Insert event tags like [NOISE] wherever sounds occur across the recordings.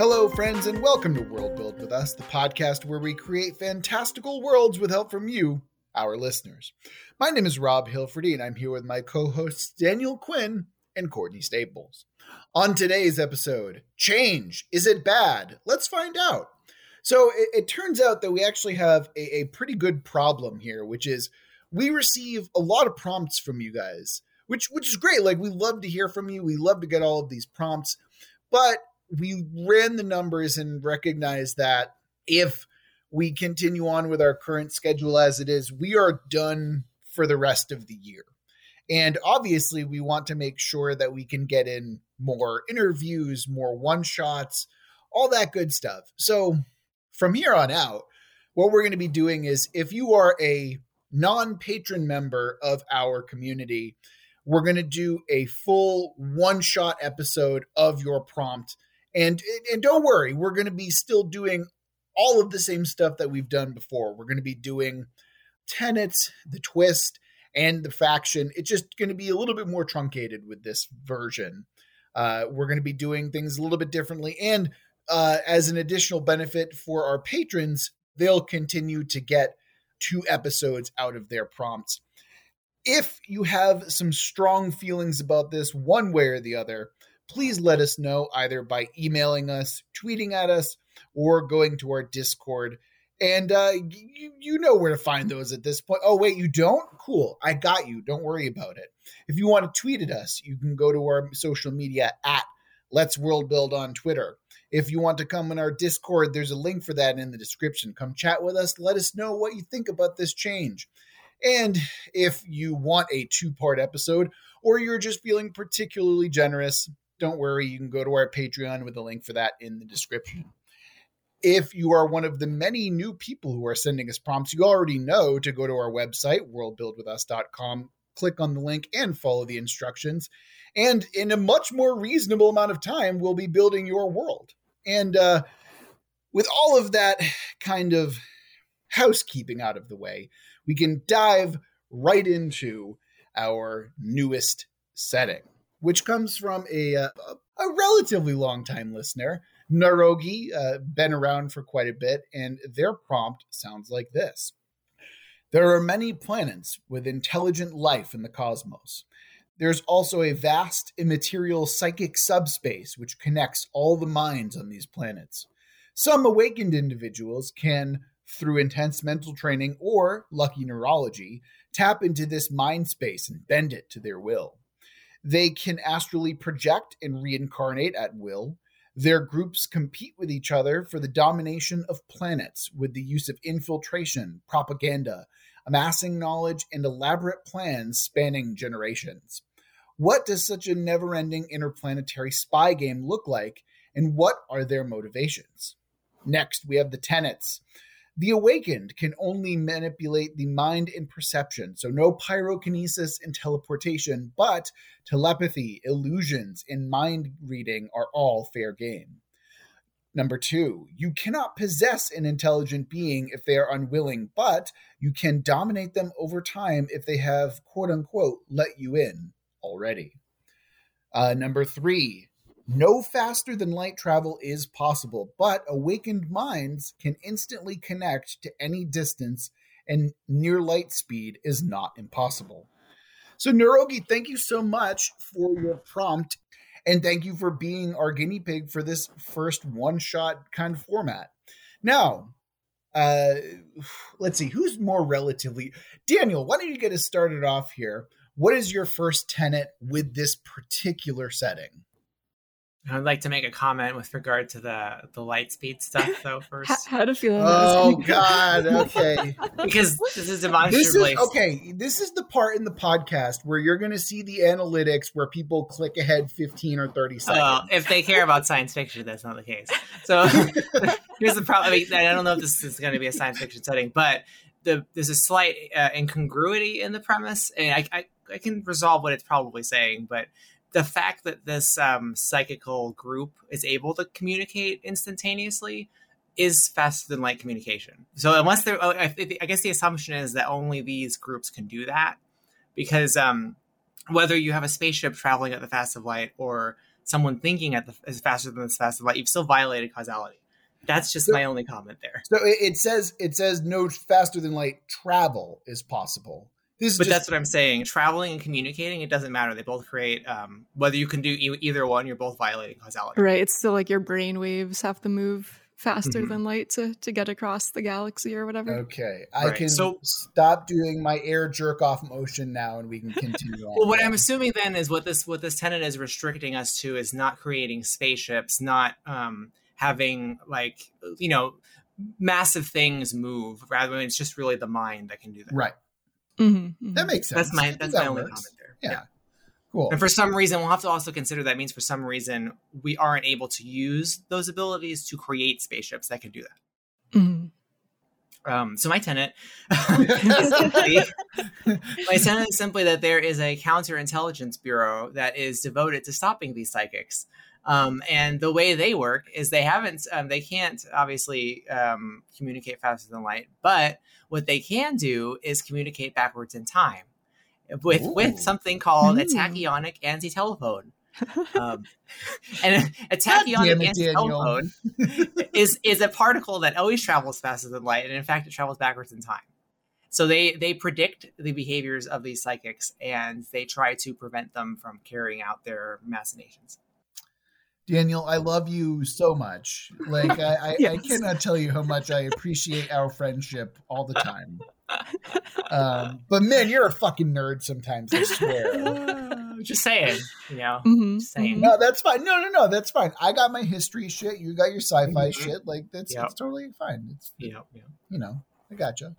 Hello, friends, and welcome to World Build with Us, the podcast where we create fantastical worlds with help from you, our listeners. My name is Rob Hilferty, and I'm here with my co hosts Daniel Quinn and Courtney Staples. On today's episode, change is it bad? Let's find out. So it, it turns out that we actually have a, a pretty good problem here, which is we receive a lot of prompts from you guys, which which is great. Like we love to hear from you. We love to get all of these prompts, but we ran the numbers and recognized that if we continue on with our current schedule as it is, we are done for the rest of the year. And obviously, we want to make sure that we can get in more interviews, more one shots, all that good stuff. So, from here on out, what we're going to be doing is if you are a non patron member of our community, we're going to do a full one shot episode of your prompt and and don't worry, we're going to be still doing all of the same stuff that we've done before. We're going to be doing tenets, the twist, and the faction. It's just going to be a little bit more truncated with this version. Uh, we're going to be doing things a little bit differently, and uh, as an additional benefit for our patrons, they'll continue to get two episodes out of their prompts. If you have some strong feelings about this, one way or the other, please let us know either by emailing us, tweeting at us, or going to our Discord. And uh, you, you know where to find those at this point. Oh, wait, you don't? Cool. I got you. Don't worry about it. If you want to tweet at us, you can go to our social media at Let's World Build on Twitter. If you want to come in our Discord, there's a link for that in the description. Come chat with us. Let us know what you think about this change. And if you want a two part episode, or you're just feeling particularly generous, don't worry, you can go to our Patreon with a link for that in the description. If you are one of the many new people who are sending us prompts, you already know to go to our website, worldbuildwithus.com, click on the link, and follow the instructions. And in a much more reasonable amount of time, we'll be building your world. And uh, with all of that kind of housekeeping out of the way, we can dive right into our newest setting which comes from a, uh, a, a relatively long time listener. Narogi, uh, been around for quite a bit, and their prompt sounds like this There are many planets with intelligent life in the cosmos. There's also a vast immaterial psychic subspace which connects all the minds on these planets. Some awakened individuals can, through intense mental training or lucky neurology, tap into this mind space and bend it to their will. They can astrally project and reincarnate at will. Their groups compete with each other for the domination of planets with the use of infiltration, propaganda, amassing knowledge, and elaborate plans spanning generations. What does such a never ending interplanetary spy game look like, and what are their motivations? Next, we have the tenets. The awakened can only manipulate the mind and perception, so no pyrokinesis and teleportation, but telepathy, illusions, and mind reading are all fair game. Number two, you cannot possess an intelligent being if they are unwilling, but you can dominate them over time if they have, quote unquote, let you in already. Uh, number three, no faster than light travel is possible, but awakened minds can instantly connect to any distance, and near light speed is not impossible. So, Narogi, thank you so much for your prompt, and thank you for being our guinea pig for this first one shot kind of format. Now, uh, let's see, who's more relatively. Daniel, why don't you get us started off here? What is your first tenet with this particular setting? I'd like to make a comment with regard to the the light speed stuff, though. [LAUGHS] First, how, how to feel? Oh [LAUGHS] God! Okay, because this is demonstrably this is, okay. This is the part in the podcast where you're going to see the analytics where people click ahead 15 or 30 seconds. Well, if they care about science fiction, that's not the case. So [LAUGHS] here's the problem. I, mean, I don't know if this is going to be a science fiction setting, but the, there's a slight uh, incongruity in the premise, and I, I I can resolve what it's probably saying, but the fact that this um, psychical group is able to communicate instantaneously is faster than light communication. So unless there, oh, I, guess the assumption is that only these groups can do that, because um, whether you have a spaceship traveling at the fast of light or someone thinking at the is faster than the fast of light, you've still violated causality. That's just So- my only comment there. So it says it says no faster than light travel is possible. This is But just, that's what I'm saying. Traveling and communicating, it doesn't matter. They both create um, whether you can do e- either one. You're both violating causality. Right. It's still like your brain waves have to move faster Mhm. than light to, to get across the galaxy or whatever. okay. I Right, can so- stop doing my air jerk off motion now, and we can continue on. Well, what I'm assuming then is what this what this tenant is restricting us to is not creating spaceships, not um, having like you know massive things move. Rather, than it's just really the mind that can do that. right. Mhm, mhm. That makes sense. That's my that's that my only works. comment there. Yeah. Cool. And for some reason, we'll have to also consider that means for some reason we aren't able to use those abilities to create spaceships that can do that. Mhm. Um, so my tenant, simply, [LAUGHS] my tenant is simply that there is a counterintelligence bureau that is devoted to stopping these psychics. Um, and the way they work is they haven't, um, they can't obviously um, communicate faster than light, but what they can do is communicate backwards in time with Ooh. with something called a tachyonic anti-telephone. [LAUGHS] Um, and a God tachyonic it, anti-telephone [LAUGHS] is is a particle that always travels faster than light, and in fact, it travels backwards in time. So they they predict the behaviors of these psychics, and they try to prevent them from carrying out their machinations. Daniel, I love you so much. Like I, I, [LAUGHS] I cannot tell you how much I appreciate our friendship all the time. Um, but man, you're a fucking nerd sometimes. I swear. [LAUGHS] Just saying, you know. Mhm, Just saying. No, that's fine. No, no, no, that's fine. I got my history shit. You got your sci-fi Mhm. shit. Like that's Yep. it's totally fine. It's You know, you know. you I gotcha.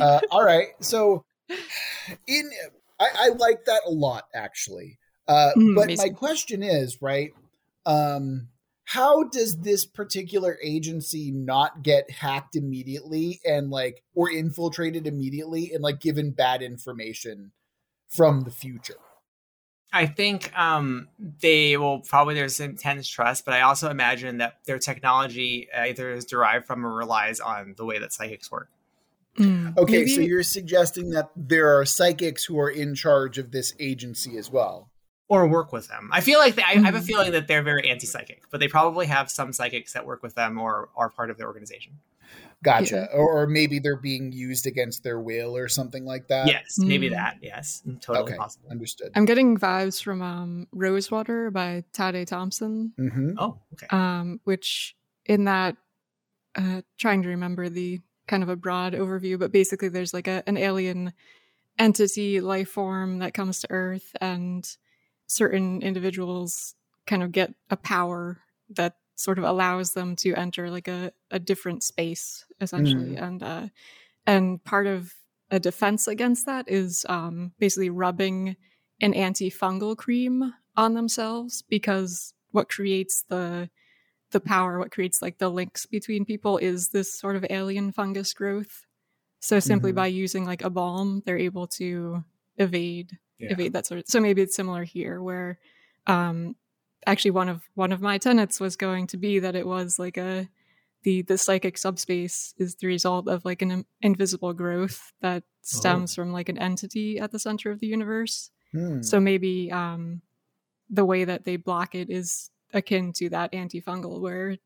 Uh, all right, so in I, I like that a lot actually. Uh, Mm, but me my question is right. Um, how does this particular agency not get hacked immediately and like or infiltrated immediately and like given bad information from the future? I think um, they will probably there's intense trust, but I also imagine that their technology either is derived from or relies on the way that psychics work. Mm. Okay, Maybe- so you're suggesting that there are psychics who are in charge of this agency as well. Or work with them. I feel like they, I, I have a Mhm. feeling that they're very anti-psychic, but they probably have some psychics that work with them or are part of their organization. Gotcha. Or, or maybe they're being used against their will or something like that. yes, maybe Mm. that. Yes, totally Okay. possible. Understood. I'm getting vibes from um, Rosewater by Tade Thompson, hmm Oh, okay. um, which in that, uh, trying to remember the kind of a broad overview, but basically there's like a, an alien entity life form that comes to Earth, and certain individuals kind of get a power that sort of allows them to enter like a, a different space essentially. And uh and part of a defense against that is um basically rubbing an antifungal cream on themselves because what creates the the power what creates like the links between people is this sort of alien fungus growth. So simply Mhm. by using like a balm they're able to evade Yeah. evade that sort of so maybe it's similar here where um actually one of one of my tenets was going to be that it was like a the the psychic subspace is the result of like an in- invisible growth that stems from like an entity at the center of the universe Hmm. so maybe um the way that they block it is akin to that antifungal where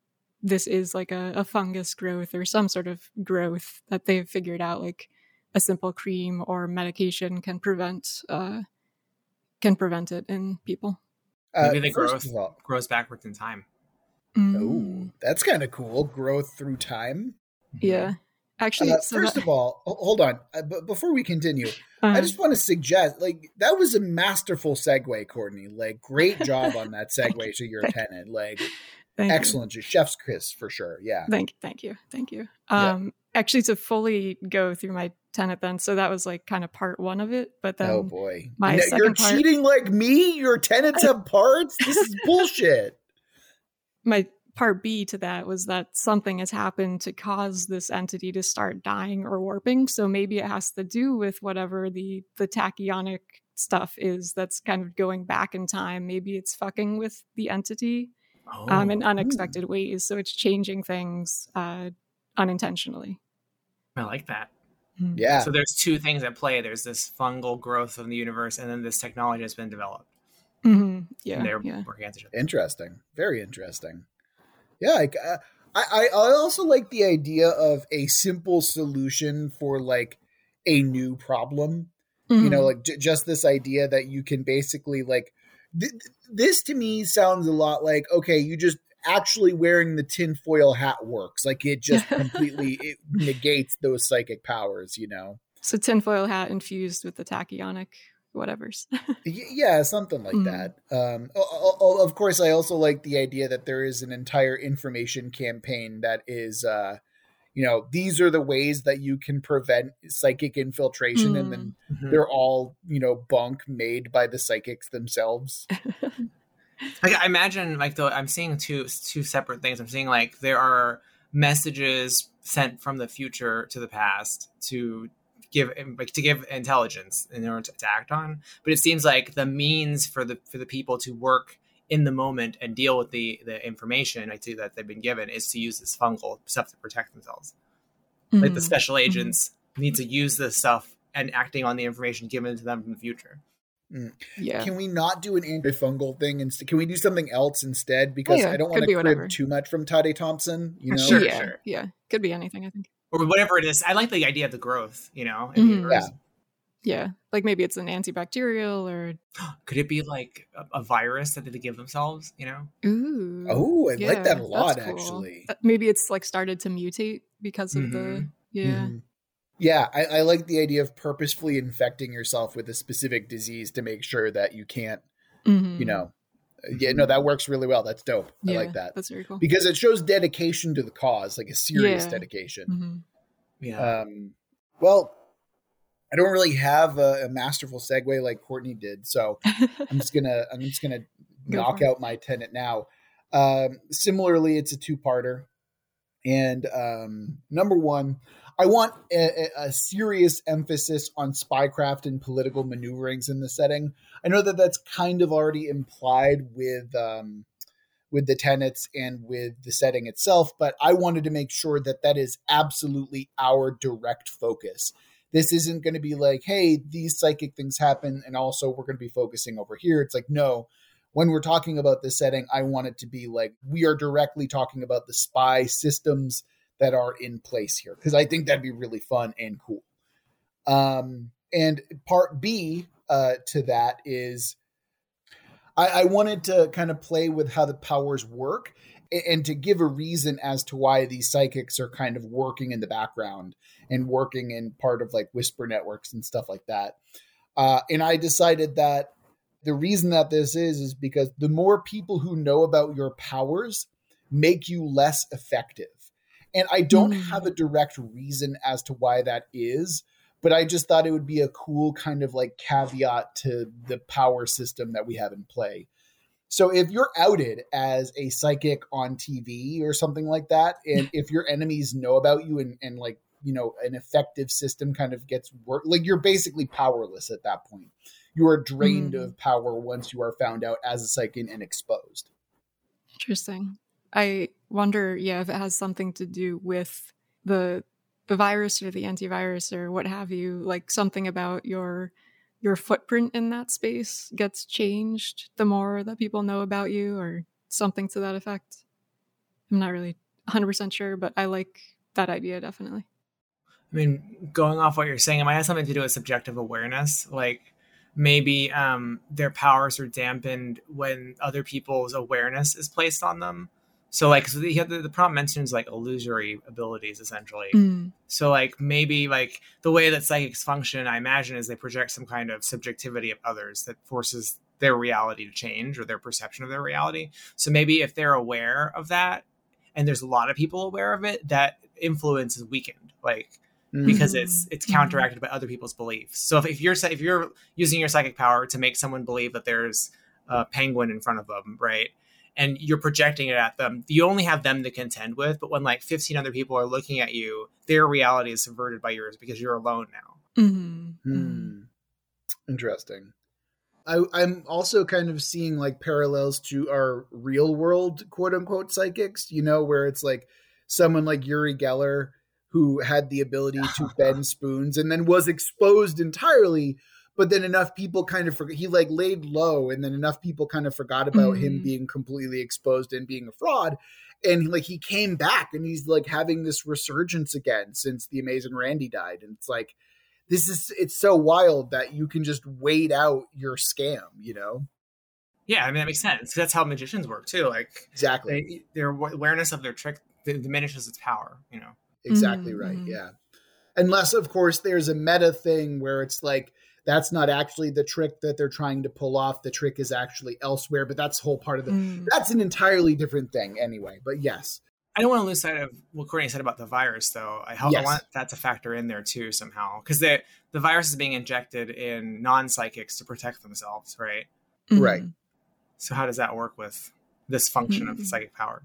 this is like a, a fungus growth or some sort of growth that they've figured out like a simple cream or medication can prevent uh can prevent it in people Uh, Maybe the growth all, grows backwards in time. Mm, oh, that's kind of cool. Growth through time. yeah actually Uh, so first that- of all, hold on. Uh, but before we continue, uh, I just want to suggest, like, that was a masterful segue, Courtney. Like, great job on that [LAUGHS] segue to your tenant. Like, thank you. excellent. Just chef's kiss for sure. Yeah. Thank, thank you, thank you. Yeah. Um, actually, to fully go through my tenet, then, so that was like kind of part one of it. But then, oh boy, my No, you're second part- cheating like me. Your tenants have parts. This is [LAUGHS] bullshit. my part B to that was that something has happened to cause this entity to start dying or warping. So maybe it has to do with whatever the the tachyonic stuff is that's kind of going back in time. Maybe it's fucking with the entity Oh, um, in unexpected ways. So it's changing things uh, unintentionally. I like that. Mm. Yeah. So there's two things at play. There's this fungal growth of the universe, and then this technology has been developed. Mm-hmm. Yeah, and they're yeah. working each other. Interesting. Very interesting. Yeah, I, I, I also like the idea of a simple solution for like a new problem. Mm-hmm. You know, like j- just this idea that you can basically like th- this to me sounds a lot like okay, you just actually wearing the tinfoil hat works. Like it just [LAUGHS] completely it negates those psychic powers. You know. So tinfoil hat infused with the tachyonic whatever's. [LAUGHS] Yeah, something like Mhm. that. Um, o- o- of course, I also like the idea that there is an entire information campaign that is, uh, you know, these are the ways that you can prevent psychic infiltration, and then Mhm. they're all, you know, bunk made by the psychics themselves. [LAUGHS] Like, I imagine like though I'm seeing two two separate things. I'm seeing like there are messages sent from the future to the past to give like to give intelligence in order to, to act on. But it seems like the means for the for the people to work in the moment and deal with the the information I see that they've been given is to use this fungal stuff to protect themselves. Like the Mhm. special agents need to use this stuff and acting on the information given to them from the future. Yeah. Can we not do an antifungal thing instead? Can we do something else instead? Because yeah, I don't want to whatever. crib too much from Tade Thompson. You know, Sure, yeah, sure. yeah. Could be anything, I think. Or whatever it is. I like the idea of the growth, you know? in the Mhm. universe. Yeah. Like maybe it's an antibacterial or [GASPS] Could it be like a, a virus that they give themselves? You know, ooh. Oh, I like that a lot, cool. actually. Uh, Maybe it's like started to mutate because of the Mhm. yeah. Mhm. Yeah, I, I like the idea of purposefully infecting yourself with a specific disease to make sure that you can't, Mhm. you know. Yeah, no, that works really well. That's dope. I like that. That's very cool. Because it shows dedication to the cause, like a serious Yeah. dedication. Mhm. yeah. Um, well, I don't really have a, a masterful segue like Courtney did, so [LAUGHS] I'm just gonna I'm just gonna knock out my tenant now. Um, similarly, it's a two-parter, and um, number one, I want a, a- serious emphasis on spycraft and political maneuverings in the setting. I know that that's kind of already implied with um, with the tenets and with the setting itself, but I wanted to make sure that that is absolutely our direct focus. This isn't going to be like, hey, these psychic things happen, and also we're going to be focusing over here. It's like, no, when we're talking about this setting, I want it to be like we are directly talking about the spy systems that are in place here because I think that'd be really fun and cool. Um, and part B uh, to that is I, I wanted to kind of play with how the powers work a- and to give a reason as to why these psychics are kind of working in the background and working in part of like whisper networks and stuff like that. Uh, and I decided that the reason that this is is because the more people who know about your powers make you less effective. And I don't Mm. have a direct reason as to why that is, but I just thought it would be a cool kind of like caveat to the power system that we have in play. So if you're outed as a psychic on TV or something like that, and if your enemies know about you and, and like, you know, an effective system kind of gets work, like you're basically powerless at that point. You are drained Mm. of power once you are found out as a psychic and exposed. Interesting. I wonder, yeah, if it has something to do with the the virus or the antivirus or what have you, like something about your your footprint in that space gets changed the more that people know about you or something to that effect. I'm not really 100% sure, but I like that idea definitely. I mean, going off what you're saying, it might have something to do with subjective awareness. Like maybe um, their powers are dampened when other people's awareness is placed on them. So, like, so the, the, the prompt mentions like illusory abilities essentially. Mm. So, like, maybe like the way that psychics function, I imagine, is they project some kind of subjectivity of others that forces their reality to change or their perception of their reality. So, maybe if they're aware of that, and there's a lot of people aware of it, that influence is weakened. Like, because it's it's Mhm. counteracted by other people's beliefs. So if, if you're if you're using your psychic power to make someone believe that there's a penguin in front of them, right? And you're projecting it at them, you only have them to contend with. But when like 15 other people are looking at you, their reality is subverted by yours because you're alone now. Mhm. Mhm. Hmm. Interesting. I, I'm also kind of seeing like parallels to our real world quote unquote psychics, you know, where it's like someone like Uri Geller who had the ability to [LAUGHS] bend spoons and then was exposed entirely, but then enough people kind of forgot he like laid low and then enough people kind of forgot about him Mhm. being completely exposed and being a fraud and like he came back and he's like having this resurgence again since the amazing Randi died and it's like this is it's so wild that you can just wait out your scam you know Yeah, I mean that makes sense. That's how magicians work too. Like exactly they, their awareness of their trick diminishes its power. You know. exactly Mhm, right yeah unless of course there's a meta thing where it's like that's not actually the trick that they're trying to pull off the trick is actually elsewhere but that's whole part of the Mm. that's an entirely different thing anyway but yes I don't want to lose sight of what Courtney said about the virus, though. I, help, Yes. I want that to factor in there too somehow, because the the virus is being injected in non psychics to protect themselves, right? Right. So how does that work with this function of Mhm. psychic power?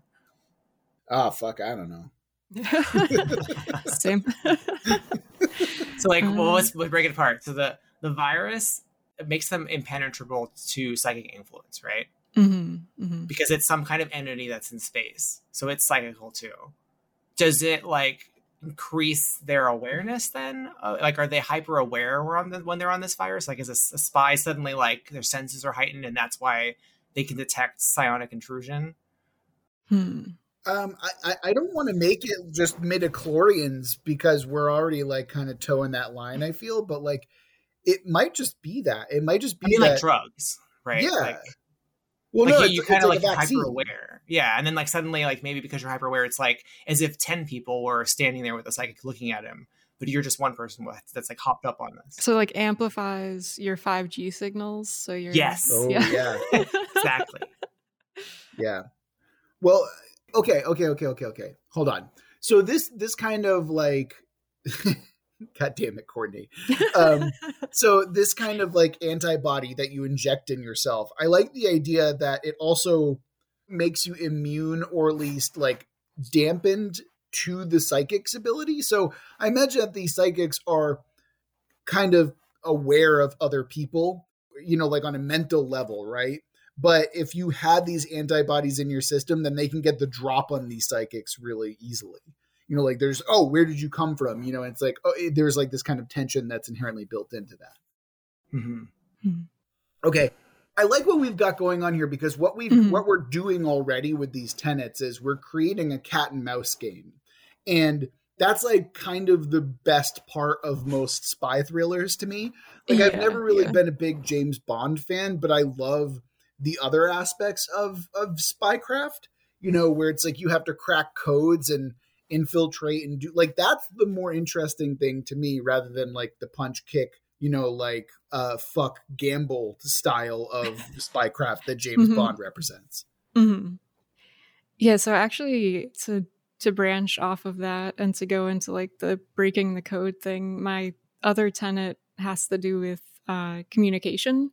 oh fuck i don't know. [LAUGHS] Same. [LAUGHS] So like, well, let's, let's break it apart. So the the virus makes them impenetrable to psychic influence, right? Mhm, mhm. Because it's some kind of entity that's in space, so it's psychical too. Does it like increase their awareness then? Uh, like, are they hyper aware when, the, when they're on this virus? Like, is a spy suddenly like their senses are heightened, and that's why they can detect psionic intrusion? Hmm. um i i, I don't want to make it just midichlorians because we're already like kind of toeing that line i feel but like it might just be that it might just be I mean, that like drugs, right? yeah Like, well like no you, it's, you kind of like like, hyper aware yeah and then like suddenly like maybe because you're hyper aware it's like as if 10 people were standing there with a psychic looking at him but you're just one person with, that's like hopped up on this So like amplifies your 5G signals. So you're Yes. oh Yeah. yeah [LAUGHS] exactly Yeah. Well, okay, okay, okay, okay, okay. Hold on. So this this kind of like [LAUGHS] God damn it, Courtney. Um, so this kind of like antibody that you inject in yourself. I like the idea that it also makes you immune or at least like dampened to the psychic's ability. So I imagine that these psychics are kind of aware of other people, you know, like on a mental level, right? But if you had these antibodies in your system, then they can get the drop on these psychics really easily. You know, like there's, oh, where did you come from? You know, it's like, oh, it- there's like this kind of tension that's inherently built into that. hmm Okay. I like what we've got going on here because what we've Mhm. what we're doing already with these tenets is we're creating a cat and mouse game. And that's like kind of the best part of most spy thrillers to me. Like I've never really yeah. been a big James Bond fan, but I love the other aspects of of spycraft, you know, where it's like you have to crack codes and infiltrate and do like that's the more interesting thing to me rather than like the punch kick you know, like uh fuck gamble style of [LAUGHS] spycraft that James Mhm. Bond represents. hmm Yeah, so actually to to branch off of that and to go into like the breaking the code thing, my other tenet has to do with uh, communication.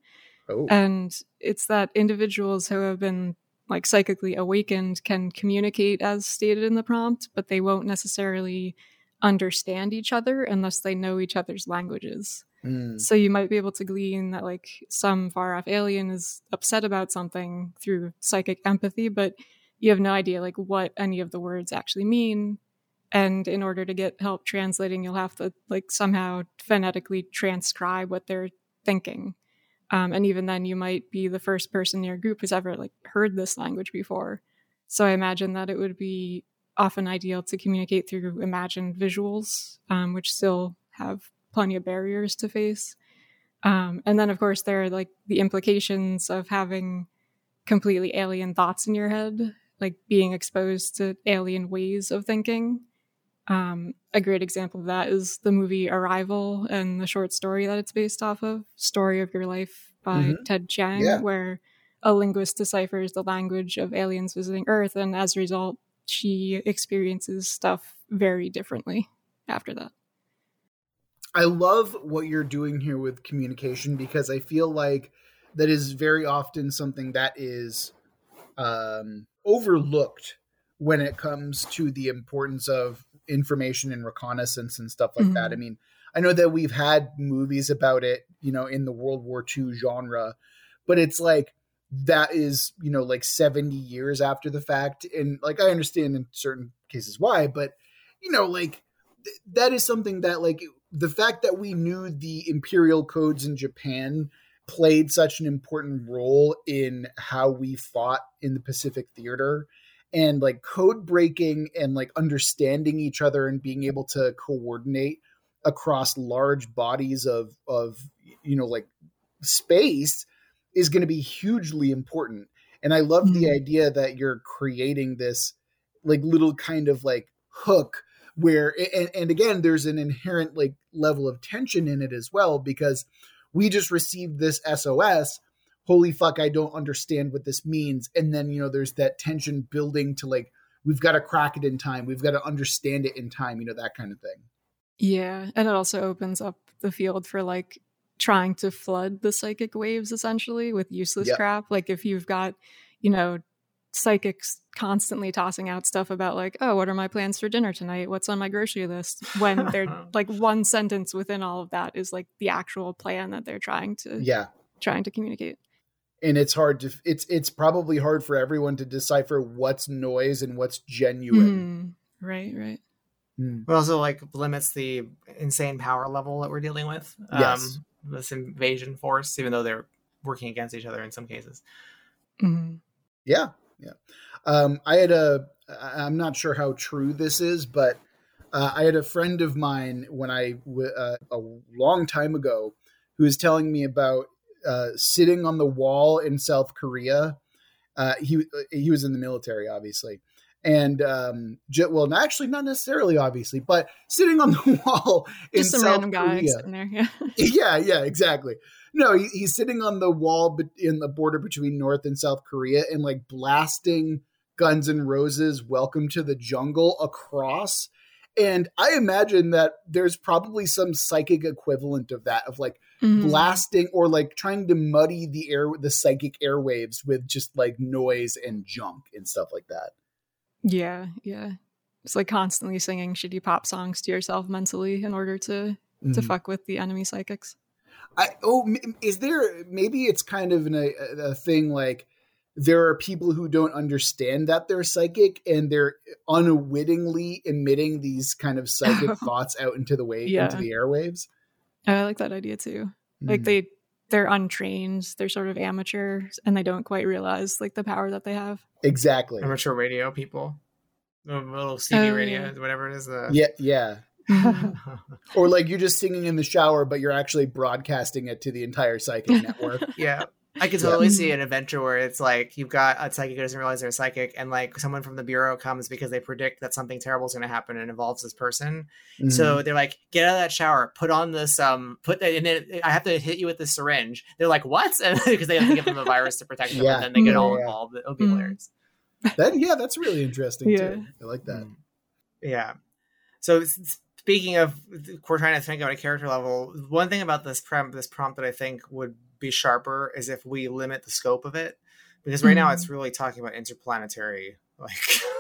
Oh, And it's that individuals who have been like psychically awakened can communicate as stated in the prompt, but they won't necessarily understand each other unless they know each other's languages. Mm. So you might be able to glean that like some far off alien is upset about something through psychic empathy, but you have no idea like what any of the words actually mean. And in order to get help translating, you'll have to like somehow phonetically transcribe what they're thinking. Um, and even then, you might be the first person in your group who's ever like heard this language before. So I imagine that it would be often ideal to communicate through imagined visuals, um, which still have plenty of barriers to face. Um, and then, of course, there are like the implications of having completely alien thoughts in your head, like being exposed to alien ways of thinking. Um, a great example of that is the movie Arrival and the short story that it's based off of, Story of Your Life by Mhm. Ted Chiang, Yeah. where a linguist deciphers the language of aliens visiting Earth, and as a result, she experiences stuff very differently after that. I love what you're doing here with communication because I feel like that is very often something that is um, overlooked when it comes to the importance of information and reconnaissance and stuff like that. Mhm. I mean, I know that we've had movies about it, you know, in the World War II genre, but it's like that is, you know, like 70 years after the fact. And like, I understand in certain cases why, but, you know, like th- that is something that like the fact that we knew the imperial codes in Japan played such an important role in how we fought in the Pacific theater and like code breaking and like understanding each other and being able to coordinate across large bodies of of you know like space is going to be hugely important and i love mm-hmm. the idea that you're creating this like little kind of like hook where and, and again there's an inherent like level of tension in it as well because we just received this sos holy fuck i don't understand what this means. And then you know there's that tension building to like we've got to crack it in time. We've got to understand it in time you know that kind of thing. Yeah and it also opens up the field for like trying to flood the psychic waves essentially with useless yep. crap. Like if you've got you know psychics constantly tossing out stuff about like oh what are my plans for dinner tonight? What's on my grocery list? When [LAUGHS] they're like one sentence within all of that is like the actual plan that they're trying to yeah. trying to communicate and it's hard to it's it's probably hard for everyone to decipher what's noise and what's genuine mm, right right mm. but also like limits the insane power level that we're dealing with yes. Um, this invasion force even though they're working against each other in some cases mm. yeah yeah um i had a i'm not sure how true this is but uh, i had a friend of mine when I uh, a long time ago who was telling me about uh, sitting on the wall in South Korea. Uh, he he was in the military, obviously, and um, well, actually, not necessarily, obviously, but sitting on [LAUGHS] the wall in just some South random guy Korea. sitting there. Yeah, [LAUGHS] yeah, yeah, exactly. No, he, he's sitting on the wall in the border between North and South Korea and like blasting Guns N' Roses' "Welcome to the Jungle" across. And I imagine that there's probably some psychic equivalent of that, of like mm-hmm. blasting or like trying to muddy the air the psychic airwaves with just like noise and junk and stuff like that yeah yeah it's like constantly singing shitty pop songs to yourself mentally in order to mm-hmm. to fuck with the enemy psychics i oh is there maybe it's kind of an, a, a thing like there are people who don't understand that they're psychic and they're unwittingly emitting these kind of psychic [LAUGHS] thoughts out into the wave yeah. into the airwaves I like that idea too. Mm. Like they they're untrained, they're sort of amateur and they don't quite realize like the power that they have. Exactly. Amateur radio people. Little CB uh, radio, whatever it is. The... Yeah, yeah. [LAUGHS] or like you're just singing in the shower, but you're actually broadcasting it to the entire psychic [LAUGHS] network. yeah. I could totally yeah. see an adventure where it's like you've got a psychic who doesn't realize they're a psychic, and like someone from the bureau comes because they predict that something terrible is going to happen and involves this person. Mm-hmm. So they're like, "Get out of that shower, put on this, um, put that, and then I have to hit you with the syringe." They're like, "What?" [LAUGHS] because they have to give them a virus to protect them, yeah. and then they get all yeah. involved. It'll be mm-hmm. hilarious. That yeah, that's really interesting yeah. too. I like that. Yeah. So speaking of, we're trying to think about a character level. One thing about this prompt, this prompt that I think would be sharper is if we limit the scope of it, because right mm-hmm. now it's really talking about interplanetary. Like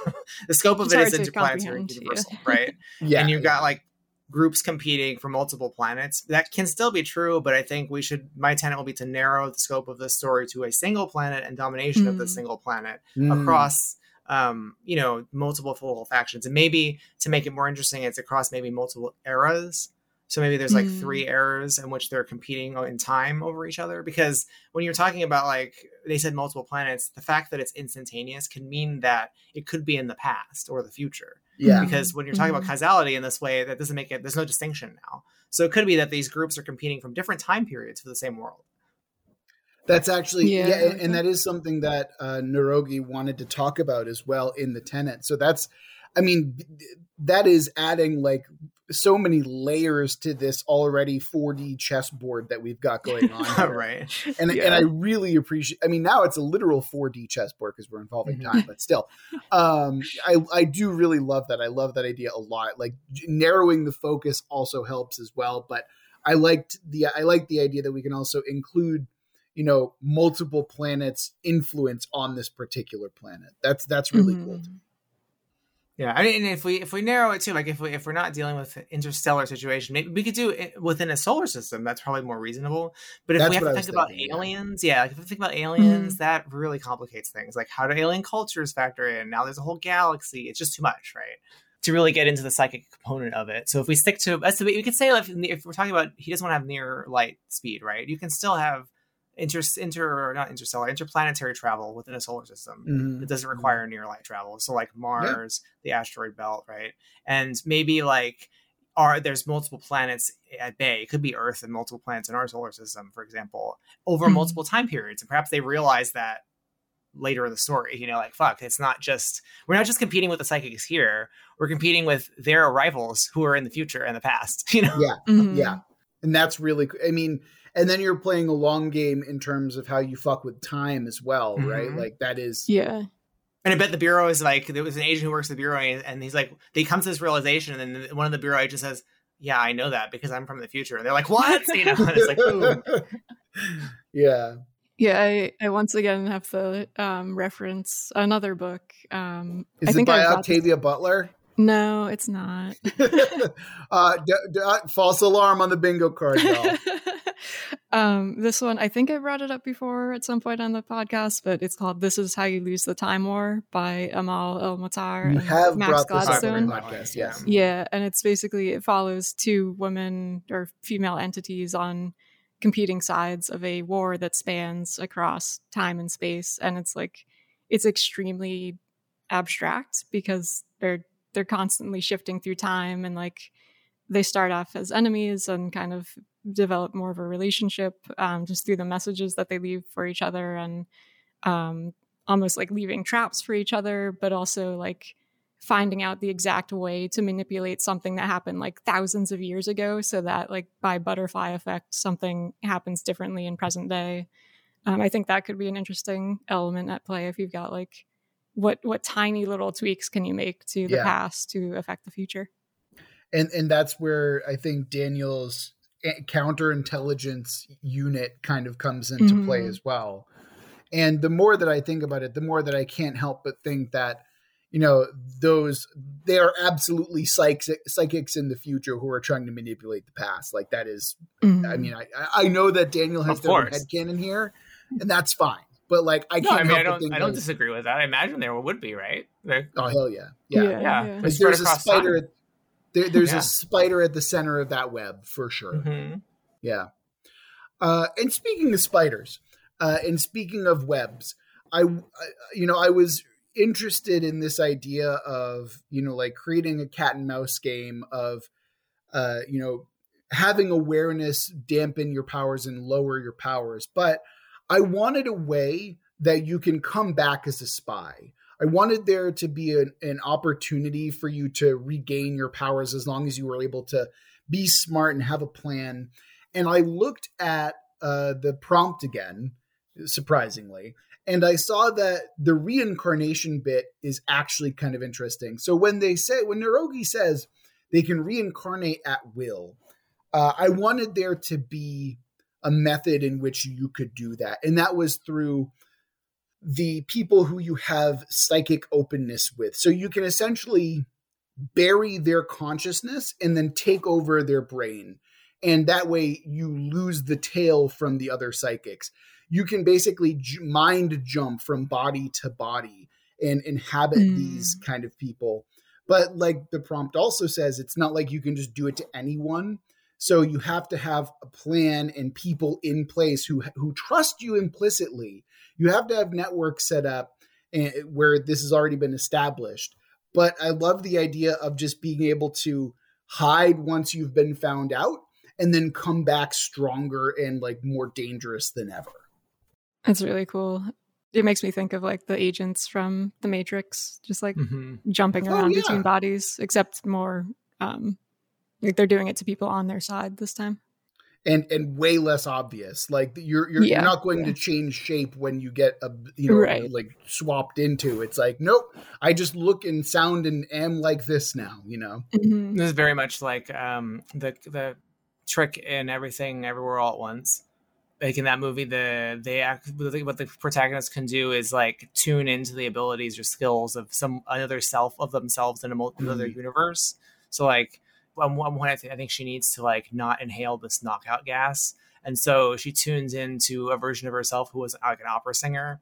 [LAUGHS] the scope of it's it is interplanetary, universal, right? yeah, [LAUGHS] and you've yeah. got like groups competing for multiple planets. That can still be true, but I think we should. My tenant will be to narrow the scope of this story to a single planet and domination mm. of the single planet mm. across um, you know, multiple full factions. And maybe to make it more interesting, it's across maybe multiple eras. So maybe there's like mm. three eras in which they're competing in time over each other. Because when you're talking about like they said multiple planets, the fact that it's instantaneous can mean that it could be in the past or the future. Yeah. Because when you're talking mm-hmm. about causality in this way, that doesn't make it. There's no distinction now. So it could be that these groups are competing from different time periods for the same world. That's actually yeah, yeah and, that is something that uh, Narogi wanted to talk about as well in the tenant. So that's, I mean, that is adding like so many layers to this already 4D chessboard that we've got going on. [LAUGHS] right. And yeah. and I really appreciate I mean now it's a literal 4D chessboard because we're involving mm-hmm. time, but still. Um I I do really love that. I love that idea a lot. Like narrowing the focus also helps as well, but I liked the I like the idea that we can also include you know multiple planets influence on this particular planet that's that's really mm-hmm. cool yeah i mean if we if we narrow it to like if we if we're not dealing with interstellar situation maybe we could do it within a solar system that's probably more reasonable but if that's we have to think about thinking, aliens yeah. yeah like if we think about aliens mm-hmm. that really complicates things like how do alien cultures factor in now there's a whole galaxy it's just too much right to really get into the psychic component of it. So if we stick to that's the we could say if, if we're talking about he doesn't want to have near light speed, right? You can still have inter inter or not interstellar interplanetary travel within a solar system Mhm. that doesn't require near light travel. So like Mars, the asteroid belt, right? And maybe like are there's multiple planets at bay. It could be Earth and multiple planets in our solar system, for example, over Mhm. multiple time periods. And perhaps they realize that later in the story, you know, like fuck, it's not just we're not just competing with the psychics here. We're competing with their rivals who are in the future and the past, [LAUGHS] you know. Yeah. Mhm. Yeah. And that's really, I mean, and then you're playing a long game in terms of how you fuck with time as well, right? Mhm. Like that is, Yeah. And I bet the bureau is like there was an agent who works at the bureau, and and he's like they comes to this realization, and then one of the bureau agents says, "Yeah, I know that because I'm from the future." And they're like, "What?" [LAUGHS] You know, and it's like, "Ooh." [LAUGHS] yeah. Yeah, I, I once again have to um, reference another book. Um, I Is it think by I brought this- Octavia Butler? No, it's not. [LAUGHS] uh, d- d- uh, false alarm on the bingo card, y'all. Um, this one, I think I brought it up before at some point on the podcast, but it's called "This Is How You Lose the Time War" by Amal El-Mohtar You and have Max brought this up on Gladstone. the podcast, yes. Yeah, and it's basically it follows two women or female entities on competing sides of a war that spans across time and space, and it's like it's extremely abstract because they're they're constantly shifting through time and like they start off as enemies and kind of develop more of a relationship um, just through the messages that they leave for each other and um, almost like leaving traps for each other, but also like finding out the exact way to manipulate something that happened like thousands of years ago so that like by butterfly effect something happens differently in present day um, i think that could be an interesting element at play if you've got like what what tiny little tweaks can you make to the Yeah. past to affect the future and and that's where I think Daniel's a- counterintelligence unit kind of comes into play Mhm. as well. And the more that I think about it, the more that I can't help but think that you know those they are absolutely psychics psychics in the future who are trying to manipulate the past. Like that is, Mm-hmm. I mean, I I know that Daniel has Of their own course. headcanon here, and that's fine. But like I can't I mean, help I but don't, think I don't like, disagree with that. I imagine there would be, right? They're- oh hell yeah, yeah. Yeah. yeah. Like, Spread there's a spider. time. There, there's Yeah. a spider at the center of that web for sure. Mhm. Yeah. Uh, and speaking of spiders, uh, and speaking of webs, I, I, you know, I was interested in this idea of, you know, like creating a cat and mouse game of, uh, you know, having awareness dampen your powers and lower your powers. But I wanted a way that you can come back as a spy. I wanted there to be an, an opportunity for you to regain your powers as long as you were able to be smart and have a plan. And I looked at uh, the prompt again, surprisingly, and I saw that the reincarnation bit is actually kind of interesting. So when they say, when Narogi says they can reincarnate at will, uh, I wanted there to be a method in which you could do that. And that was through the people who you have psychic openness with. So you can essentially bury their consciousness and then take over their brain. And that way you lose the tail from the other psychics. You can basically j- mind jump from body to body and inhabit Mm. these kind of people. But like the prompt also says, it's not like you can just do it to anyone. So you have to have a plan and people in place who who trust you implicitly. You have to have networks set up eh, where this has already been established. But I love the idea of just being able to hide once you've been found out and then come back stronger and like more dangerous than ever. That's really cool. It makes me think of like the agents from the Matrix, just like Mhm. jumping Oh, around yeah. between bodies, except more um like they're doing it to people on their side this time. And and way less obvious. Like you're you're, Yeah, you're not going yeah. to change shape when you get a you know Right. like swapped into. It's like nope, I just look and sound and am like this now, you know. Mhm. This is very much like um, the the trick in everything everywhere all at once. Like in that movie, the they act what the, what the protagonist can do is like tune into the abilities or skills of some another self of themselves in a mul- another universe. So like one one point, I, th- I think she needs to like not inhale this knockout gas, and so she tunes into a version of herself who was like an opera singer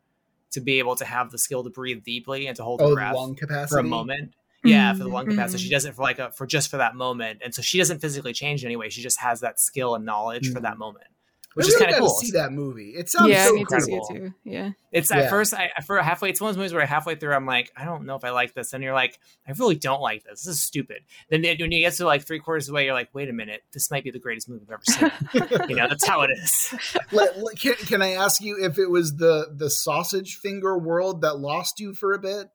to be able to have the skill to breathe deeply and to hold Oh, her the breath lung capacity. for a moment. Yeah, for the lung Mhm. capacity. She does it for like a for just for that moment, and so she doesn't physically change anyway. She just has that skill and knowledge for Mm. that moment, I which is really kind of gotta cool. See that movie? It sounds yeah, so I need to see it incredible. too. Yeah. It's Yeah. at first, I for halfway. It's one of those movies where halfway through, I'm like, I don't know if I like this, and you're like, I really don't like this. This is stupid. Then when you get to like three quarters of the way, you're like, wait a minute, this might be the greatest movie I've ever seen. [LAUGHS] you know, that's how it is. [LAUGHS] Let- let- can, can I ask you if it was the the sausage finger world that lost you for a bit?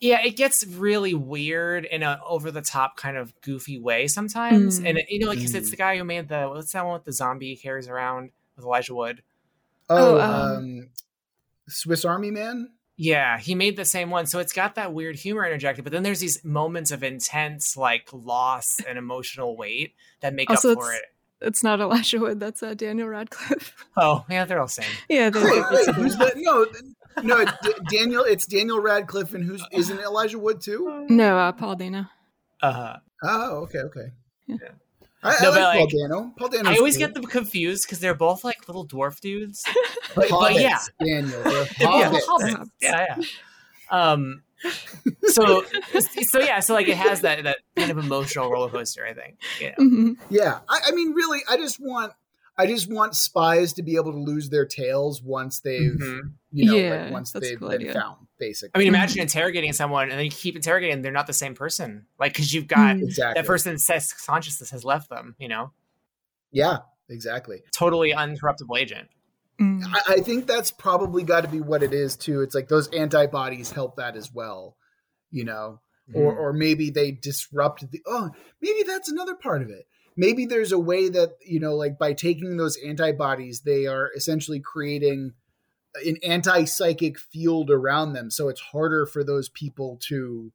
Yeah, it gets really weird in a over the top kind of goofy way sometimes, Mm. and it, you know, like 'cause it's Mm. the guy who made the what's that one with the zombie he carries around with Elijah Wood. Oh, Oh, um, um, Swiss Army Man. Yeah, he made the same one. So it's got that weird humor interjected, but then there's these moments of intense like loss and emotional weight that make Also, up for it. It's not Elijah Wood. That's uh, Daniel Radcliffe. Oh, yeah, they're all same. [LAUGHS] yeah. They, Wait, wait, who's that? No, no, D- Daniel. It's Daniel Radcliffe, and who's isn't Elijah Wood too? no, uh, Paul Dano. Uh, huh. Oh, okay, okay. Yeah. I, No, I like but, Paul Dano. Paul Dano. I always get them confused because they're both like little dwarf dudes. [LAUGHS] but, but yeah. Daniel. [LAUGHS] Yeah, hobbits. hobbits. yeah, yeah. Um, so [LAUGHS] so yeah, so like it has that that kind of emotional roller coaster. I think. Yeah. Mhm. Yeah, I, I mean, really, I just want, I just want spies to be able to lose their tails once they've, Mhm. you know, Yeah, like once they've cool been idea. found, basically. I mean, imagine interrogating someone and then you keep interrogating, they're not the same person. Like, because you've got Mm. exactly. that person's sex consciousness has left them. You know, Yeah, exactly. totally uncorruptible agent. Mm. I, I think that's probably got to be what it is too. It's like those antibodies help that as well, you know, or Mm-hmm. or maybe they disrupt the. Oh, maybe that's another part of it. Maybe there's a way that you know, like by taking those antibodies, they are essentially creating an anti-psychic field around them, so it's harder for those people to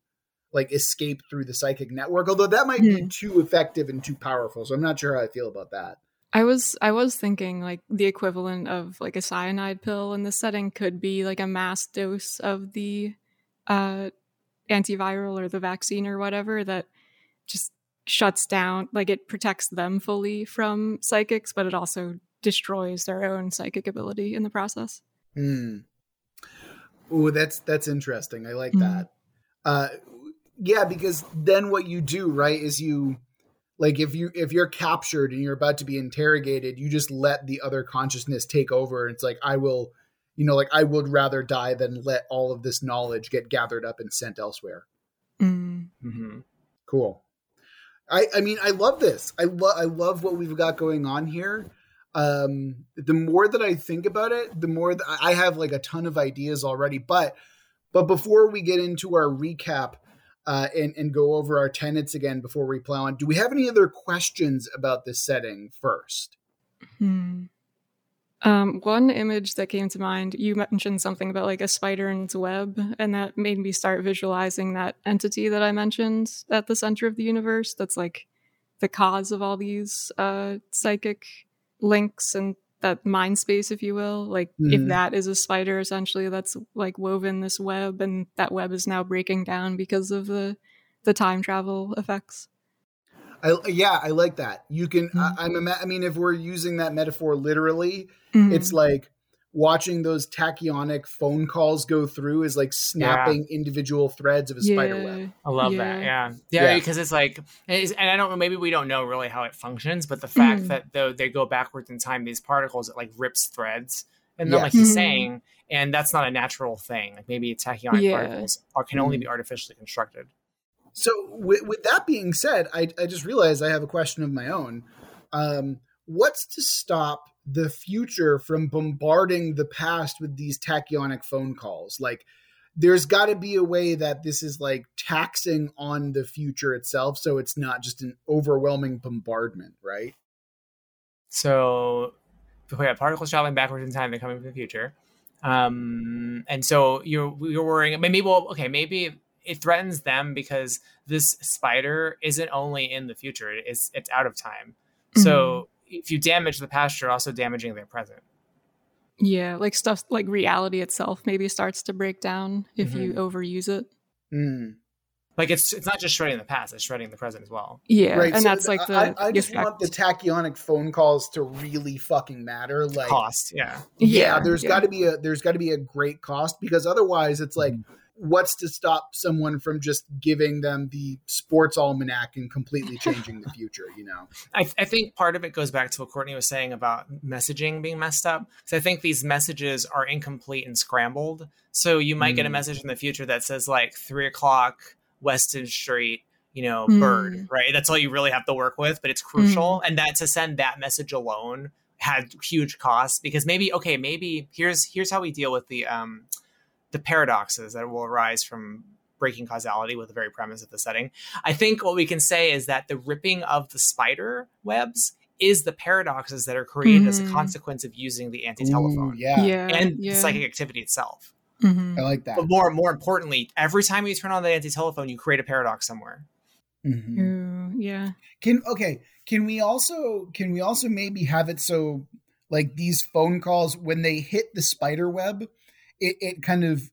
like escape through the psychic network. Although that might be too effective and too powerful, so I'm not sure how I feel about that. I was I was thinking like the equivalent of like a cyanide pill in this setting could be like a mass dose of the uh antiviral or the vaccine or whatever that just shuts down like it protects them fully from psychics but it also destroys their own psychic ability in the process. Hmm. Oh, that's that's interesting. I like Mhm. that. Uh, yeah, because then what you do, right, is you like if you if you're captured and you're about to be interrogated, you just let the other consciousness take over. It's like I will, you know, like I would rather die than let all of this knowledge get gathered up and sent elsewhere. Mm. Mm-hmm. Cool. I I mean I love this. I love I love what we've got going on here. Um the more that I think about it, the more that I have like a ton of ideas already. But but before we get into our recap uh and, and go over our tenets again before we plow on, do we have any other questions about this setting first? Hmm. Um, one image that came to mind, you mentioned something about like a spider in its web, and that made me start visualizing that entity that I mentioned at the center of the universe. That's like the cause of all these uh, psychic links and that mind space, if you will. Like if Mhm. that is a spider, essentially, that's like woven this web, and that web is now breaking down because of the the time travel effects. I yeah, I like that. You can Mhm. I, I'm I mean if we're using that metaphor literally, Mm. it's like watching those tachyonic phone calls go through is like snapping individual threads of a spider web. I love that. Yeah. Yeah. Yeah. Yeah. Because it's like, it's, and I don't know, maybe we don't know really how it functions, but the fact Mhm. that though they go backwards in time, these particles, it like rips threads. And then, Yes. like he's Mhm. saying, and that's not a natural thing. Like maybe tachyonic Yeah. particles are, can only Mhm. be artificially constructed. So with, with that being said, I, I just realized I have a question of my own. Um, what's to stop the future from bombarding the past with these tachyonic phone calls? Like there's got to be a way that this is like taxing on the future itself so it's not just an overwhelming bombardment, right? So we have particles traveling backwards in time, they're coming from the future. Um, and so you're you're worrying maybe well okay, maybe it threatens them because this spider isn't only in the future, it's it's out of time. So if you damage the past, you're also damaging their present. Yeah, like stuff like reality itself maybe starts to break down if you Mm-hmm. overuse it. Hmm. Like it's it's not just shredding the past, it's shredding the present as well. Yeah, right. and so that's like the I, I just effect. want the tachyonic phone calls to really fucking matter. Like Cost, yeah. yeah, Yeah, there's yeah. got to be a there's got to be a great cost because otherwise it's like what's to stop someone from just giving them the sports almanac and completely [LAUGHS] changing the future you know I, I, think part of it goes back to what courtney was saying about messaging being messed up so i think these messages are incomplete and scrambled so you might mm. get a mm. message in the future that says like three o'clock weston street you know mm. bird right that's all you really have to work with but it's crucial mm. and that to send that message alone had huge costs because maybe okay maybe here's here's how we deal with the um the paradoxes that will arise from breaking causality with the very premise of the setting. I think what we can say is that the ripping of the spider webs is the paradoxes that are created mm-hmm. as a mm-hmm. consequence of using the anti-telephone. Ooh, yeah. yeah. And yeah. psychic activity itself. Mm-hmm. I like that. But more more importantly, every time you turn on the anti-telephone, you create a paradox somewhere. Mm-hmm. Ooh, yeah. Can okay, can we also can we also maybe have it so like these phone calls when they hit the spider web, it, it kind of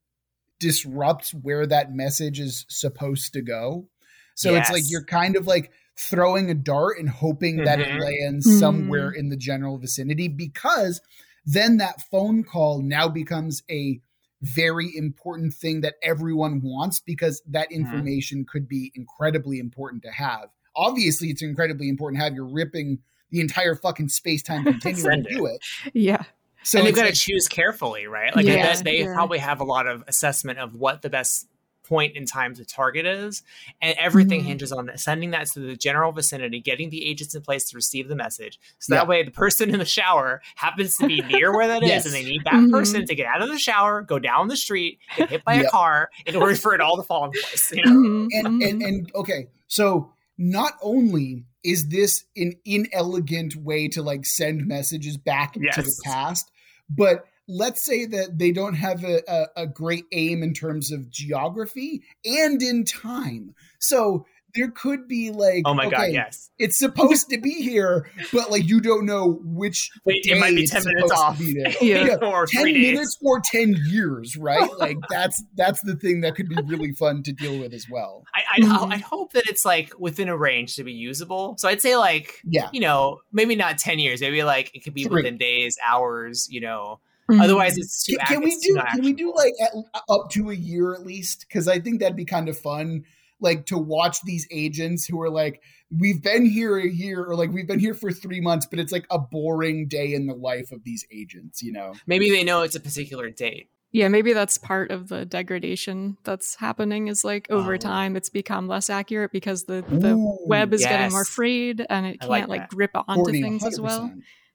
disrupts where that message is supposed to go. So yes. it's like you're kind of like throwing a dart and hoping mm-hmm. that it mm-hmm. lands mm-hmm. somewhere in the general vicinity because then that phone call now becomes a very important thing that everyone wants because that mm-hmm. information mm-hmm. could be incredibly important to have. Obviously, it's incredibly important to have. You're ripping the entire fucking space time [LAUGHS] continuum to do it. Yeah. So and they've got to choose carefully, right? Like yeah, they yeah. probably have a lot of assessment of what the best point in time to target is, and everything mm-hmm. hinges on that. Sending that to the general vicinity, getting the agents in place to receive the message, so yeah. that way the person in the shower happens to be near where that yes. [LAUGHS] is, and they need that mm-hmm. person to get out of the shower, go down the street, get hit by yep. a car, in order for it all to fall in place. You know? mm-hmm. and, and and okay, so not only is this an inelegant way to like send messages back yes. to the past but let's say that they don't have a, a, a, great aim in terms of geography and in time. So there could be like, oh my okay, god, yes, it's supposed to be here, but like you don't know which. Wait, it might be ten minutes off. [LAUGHS] yeah. yeah. [LAUGHS] or ten minutes or ten years, right? [LAUGHS] like that's that's the thing that could be really fun to deal with as well. I I, mm-hmm. I hope that it's like within a range to be usable. So I'd say like, yeah, you know, maybe not ten years, maybe like it could be Three. within days, hours, you know. Mm-hmm. Otherwise, it's too. Can, can we do? Can we do like at, up to a year at least? Because I think that'd be kind of fun like to watch these agents who are like we've been here a year or like we've been here for three months but it's like a boring day in the life of these agents you know maybe they know it's a particular date yeah maybe that's part of the degradation that's happening is like over oh. time it's become less accurate because the the Ooh, web is yes. getting more frayed and it can't like, like grip onto 40, things 100%. as well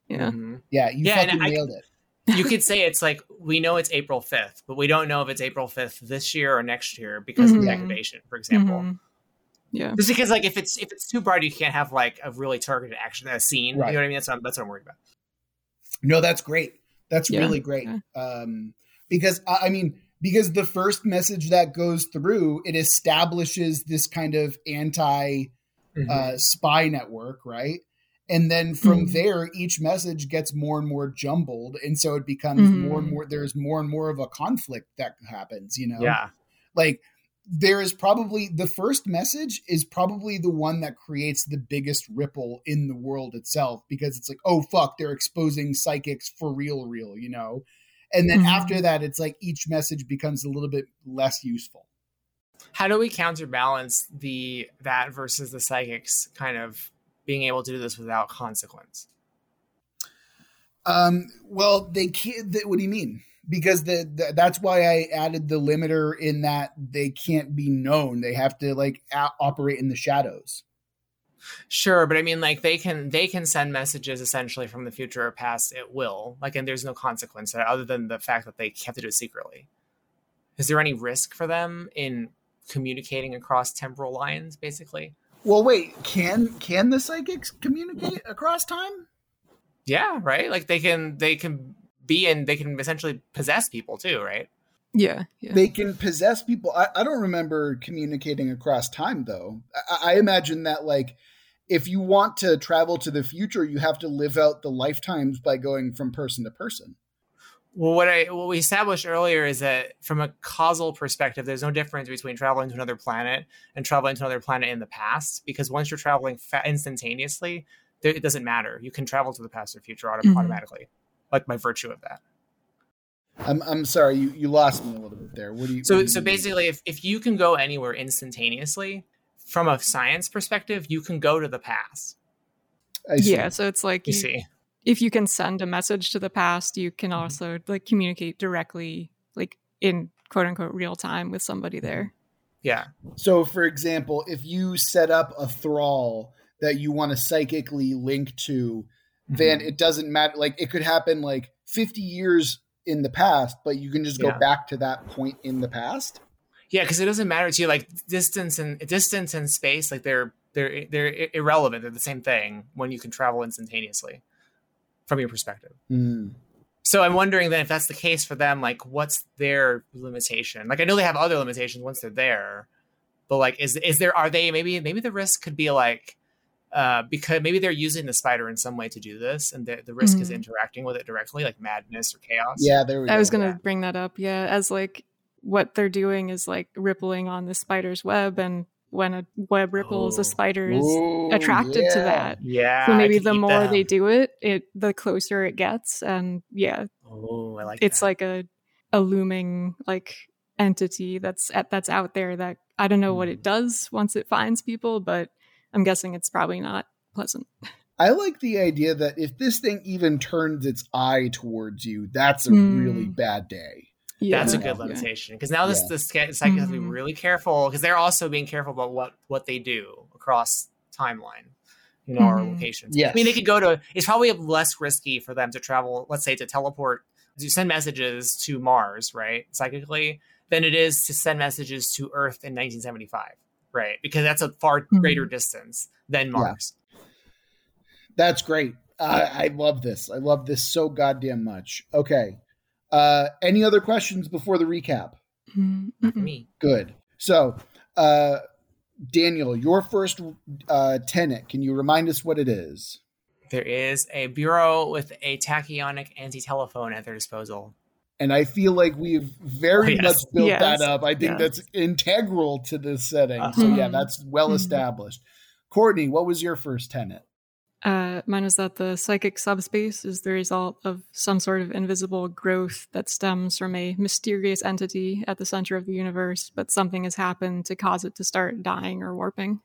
yeah mm-hmm. yeah you yeah, fucking nailed I, it you could say it's like we know it's April 5th, but we don't know if it's April 5th this year or next year because mm-hmm. of degradation, for example. Mm-hmm. Yeah. Just because like if it's if it's too bright, you can't have like a really targeted action, a scene. Right. You know what I mean? That's what, that's what I'm worried about. No, that's great. That's yeah. really great. Yeah. Um, because I mean, because the first message that goes through, it establishes this kind of anti mm-hmm. uh, spy network, right? And then from mm-hmm. there each message gets more and more jumbled and so it becomes mm-hmm. more and mm-hmm. more there's more and more of a conflict that happens you know yeah like there is probably the first message is probably the one that creates the biggest ripple in the world itself because it's like oh fuck they're exposing psychics for real real you know and then mm-hmm. after that it's like each message becomes a little bit less useful how do we counterbalance the that versus the psychics kind of being able to do this without consequence? Um, well, they can't. what do you mean? Because the, the, that's why I added the limiter in that they can't be known. They have to like a- operate in the shadows. Sure, but I mean, like they can they can send messages essentially from the future or past at will. Like, and there's no consequence other than the fact that they have to do it secretly. Is there any risk for them in communicating across temporal lines, basically? Well, wait. Can can the psychics communicate across time? Yeah, right. Like they can they can be and they can essentially possess people too, right? Yeah, yeah. They can possess people. I, I don't remember communicating across time though. I, I imagine that like if you want to travel to the future, you have to live out the lifetimes by going from person to person. Well, what I what we established earlier is that from a causal perspective, there's no difference between traveling to another planet and traveling to another planet in the past, because once you're traveling fa- instantaneously, there, it doesn't matter. You can travel to the past or future auto- mm-hmm. automatically, like by virtue of that. I'm I'm sorry, you, you lost me a little bit bit there. What do you? So do so mean? basically, if if you can go anywhere instantaneously, from a science perspective, you can go to the past. I see. Yeah, so it's like You you- see, if you can send a message to the past, you can Mhm. also like communicate directly, like in quote unquote real time with somebody there. yeah, So, for example, if you set up a thrall that you want to psychically link to, then Mhm. it doesn't matter. Like it could happen like 50 years in the past, but you can just go Yeah. back to that point in the past. yeah, because it doesn't matter to you. Like distance and distance and space, like they're they're they're irrelevant. They're the same thing when you can travel instantaneously, from your perspective. Hmm. So I'm wondering then if that's the case for them, like what's their limitation? Like I know they have other limitations once they're there, but like is is there are they maybe maybe the risk could be like uh because maybe they're using the spider in some way to do this and the, the risk is Mhm. interacting with it directly like madness or chaos. Yeah, there we go. I was gonna yeah. bring that up, yeah, as like what they're doing is like rippling on the spider's web, and when a web ripples, Oh. a spider is Ooh, attracted to that. Yeah. So maybe the eat more they do it, it the closer it gets, and yeah, Oh, I like it's that. like a a looming like entity that's at, that's out there that I don't know what Hmm. it does once it finds people, but I'm guessing it's probably not pleasant. [LAUGHS] I like the idea that if this thing even turns its eye towards you, that's a Hmm. really bad day. Yeah. That's a good limitation because now this Yeah. the psychic has to be Mhm. really careful because they're also being careful about what what they do across timeline, you know, or Mhm. locations. Yes. I mean, they could go to. It's probably less risky for them to travel. Let's say to teleport to send messages to Mars, right, psychically, than it is to send messages to Earth in 1975, right? Because that's a far Mhm. greater distance than Mars. That's great. I, I love this. I love this so goddamn much. Okay. Uh, any other questions before the recap? Mm, Not for mm-mm. me. Good. So, uh, Daniel, your first uh, tenet, can you remind us what it is? There is a bureau with a tachyonic anti-telephone at their disposal. And I feel like we've very Oh, yes. much built Yes. that up. I think Yes. that's integral to this setting. So, Uh-huh. yeah, that's well Mhm. established. Courtney, what was your first tenet? Uh, mine is that the psychic subspace is the result of some sort of invisible growth that stems from a mysterious entity at the center of the universe, but something has happened to cause it to start dying or warping.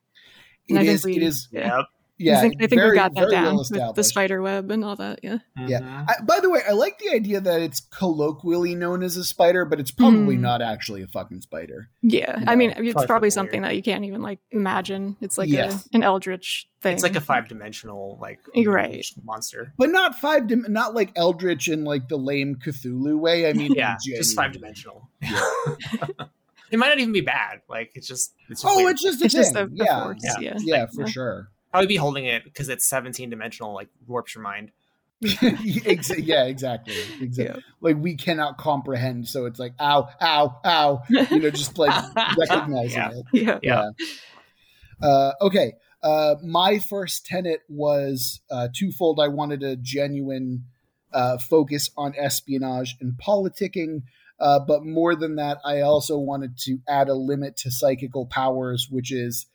And It I think we- it is. yeah. Yeah. I think, I think very, we got that down well with the spider web and all that. Yeah. Yeah. Mhm. I, by the way, I like the idea that it's colloquially known as a spider, but it's probably Hmm. not actually a fucking spider. Yeah. No, I mean, it's probably probably something weird. that you can't even like imagine. It's like Yes. a, an eldritch thing. It's like a five dimensional like You're right. monster. But not five, dim- not like Eldritch in like the lame Cthulhu way. I mean, Yeah, just five genuinely. dimensional. [LAUGHS] it might not even be bad. Like it's just it's just Oh, weird. it's just a It's thing. just a, a yeah. force. Yeah. Yeah. yeah, for sure. Probably be holding it because it's seventeen dimensional. Like warps your mind. [LAUGHS] Yeah, exactly. exactly. Yeah. Like we cannot comprehend, so it's like ow, ow, ow. You know, just like [LAUGHS] recognizing Yeah. it. Yeah. Yeah. Uh, okay. Uh, my first tenet was uh, twofold. I wanted a genuine uh, focus on espionage and politicking. Uh, but more than that, I also wanted to add a limit to psychical powers, which is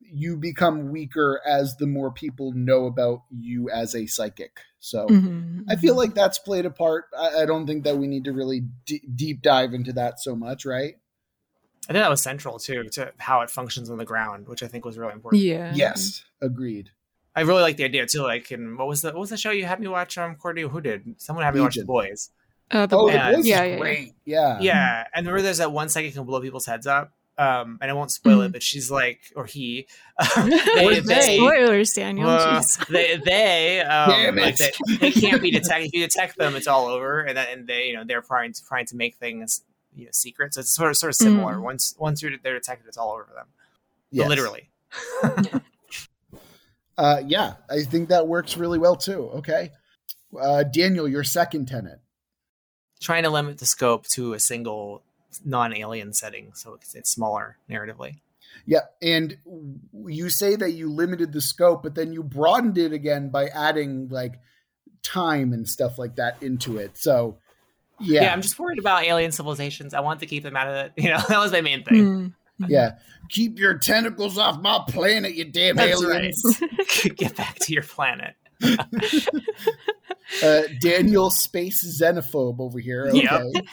you become weaker as the more people know about you as a psychic. So Mhm, I feel mhm. like that's played a part. I, I don't think that we need to really d- deep dive into that so much, right? I think that was central too to how it functions on the ground, which I think was really important. Yeah. Yes, agreed. I really like the idea too. Like, and what was the what was the show you had me watch? Um, Cordy, who did? Someone had me watch The Boys. Uh, the Oh, boy- the Yeah, boys yeah, is yeah, yeah. Yeah. Yeah, and remember, there's that one psychic can blow people's heads up. Um, and I won't spoil it, Mhm. but she's like, or he, What is that? Spoilers, Daniel. Uh, [LAUGHS] they they um, like they, they can't be detected. If you detect them, it's all over, and that, and they you know they're trying to trying to make things you know secret. So it's sort of sort of similar. Mm. Once once you're they're detected, it's all over them. Yes. Literally. [LAUGHS] Uh, yeah, I think that works really well too. Okay. Uh, Daniel, your second tenant. Trying to limit the scope to a single non-alien setting, so it's, it's smaller narratively. Yeah, and you say that you limited the scope, but then you broadened it again by adding like time and stuff like that into it. So, Yeah. yeah, I'm just worried about alien civilizations. I want to keep them out of it. You know, [LAUGHS] that was my main thing. Mm. yeah. Keep your tentacles off my planet, you damn That's aliens. right. [LAUGHS] Get back to your planet. [LAUGHS] uh, Daniel Space Xenophobe over here. Okay. Yep.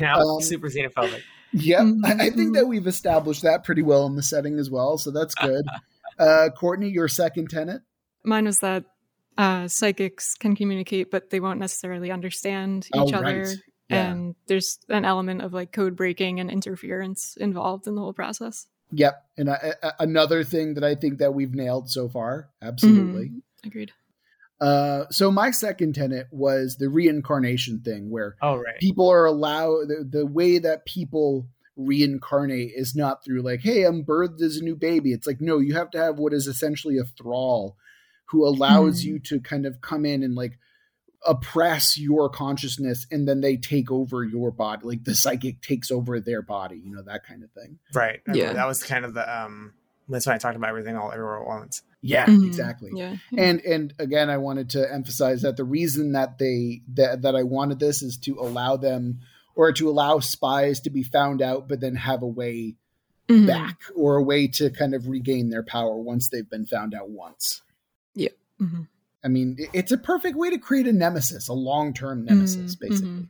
yeah, Um, super xenophobic. Yep. I, I think Mhm. that we've established that pretty well in the setting as well. So that's good. [LAUGHS] Uh, Courtney, your second tenant. Mine was that uh, psychics can communicate, but they won't necessarily understand each Oh, other. right. Yeah. And there's an element of like code breaking and interference involved in the whole process. Yep. And another thing that I think that we've nailed so far. Absolutely. Mhm. Agreed. Uh, so my second tenet was the reincarnation thing where Oh right. people are allowed the, the way that people reincarnate is not through like hey i'm birthed as a new baby it's like no you have to have what is essentially a thrall who allows Hmm. you to kind of come in and like oppress your consciousness and then they take over your body like the psychic takes over their body you know that kind of thing Right. I Yeah. That was kind of the um that's when I talked about everything all everywhere at once. Yeah Mhm. exactly Yeah. and and again i wanted to emphasize that the reason that they that, that i wanted this is to allow them or to allow spies to be found out but then have a way Mhm. back or a way to kind of regain their power once they've been found out once Mhm. i mean it's a perfect way to create a nemesis a long-term nemesis Mhm. basically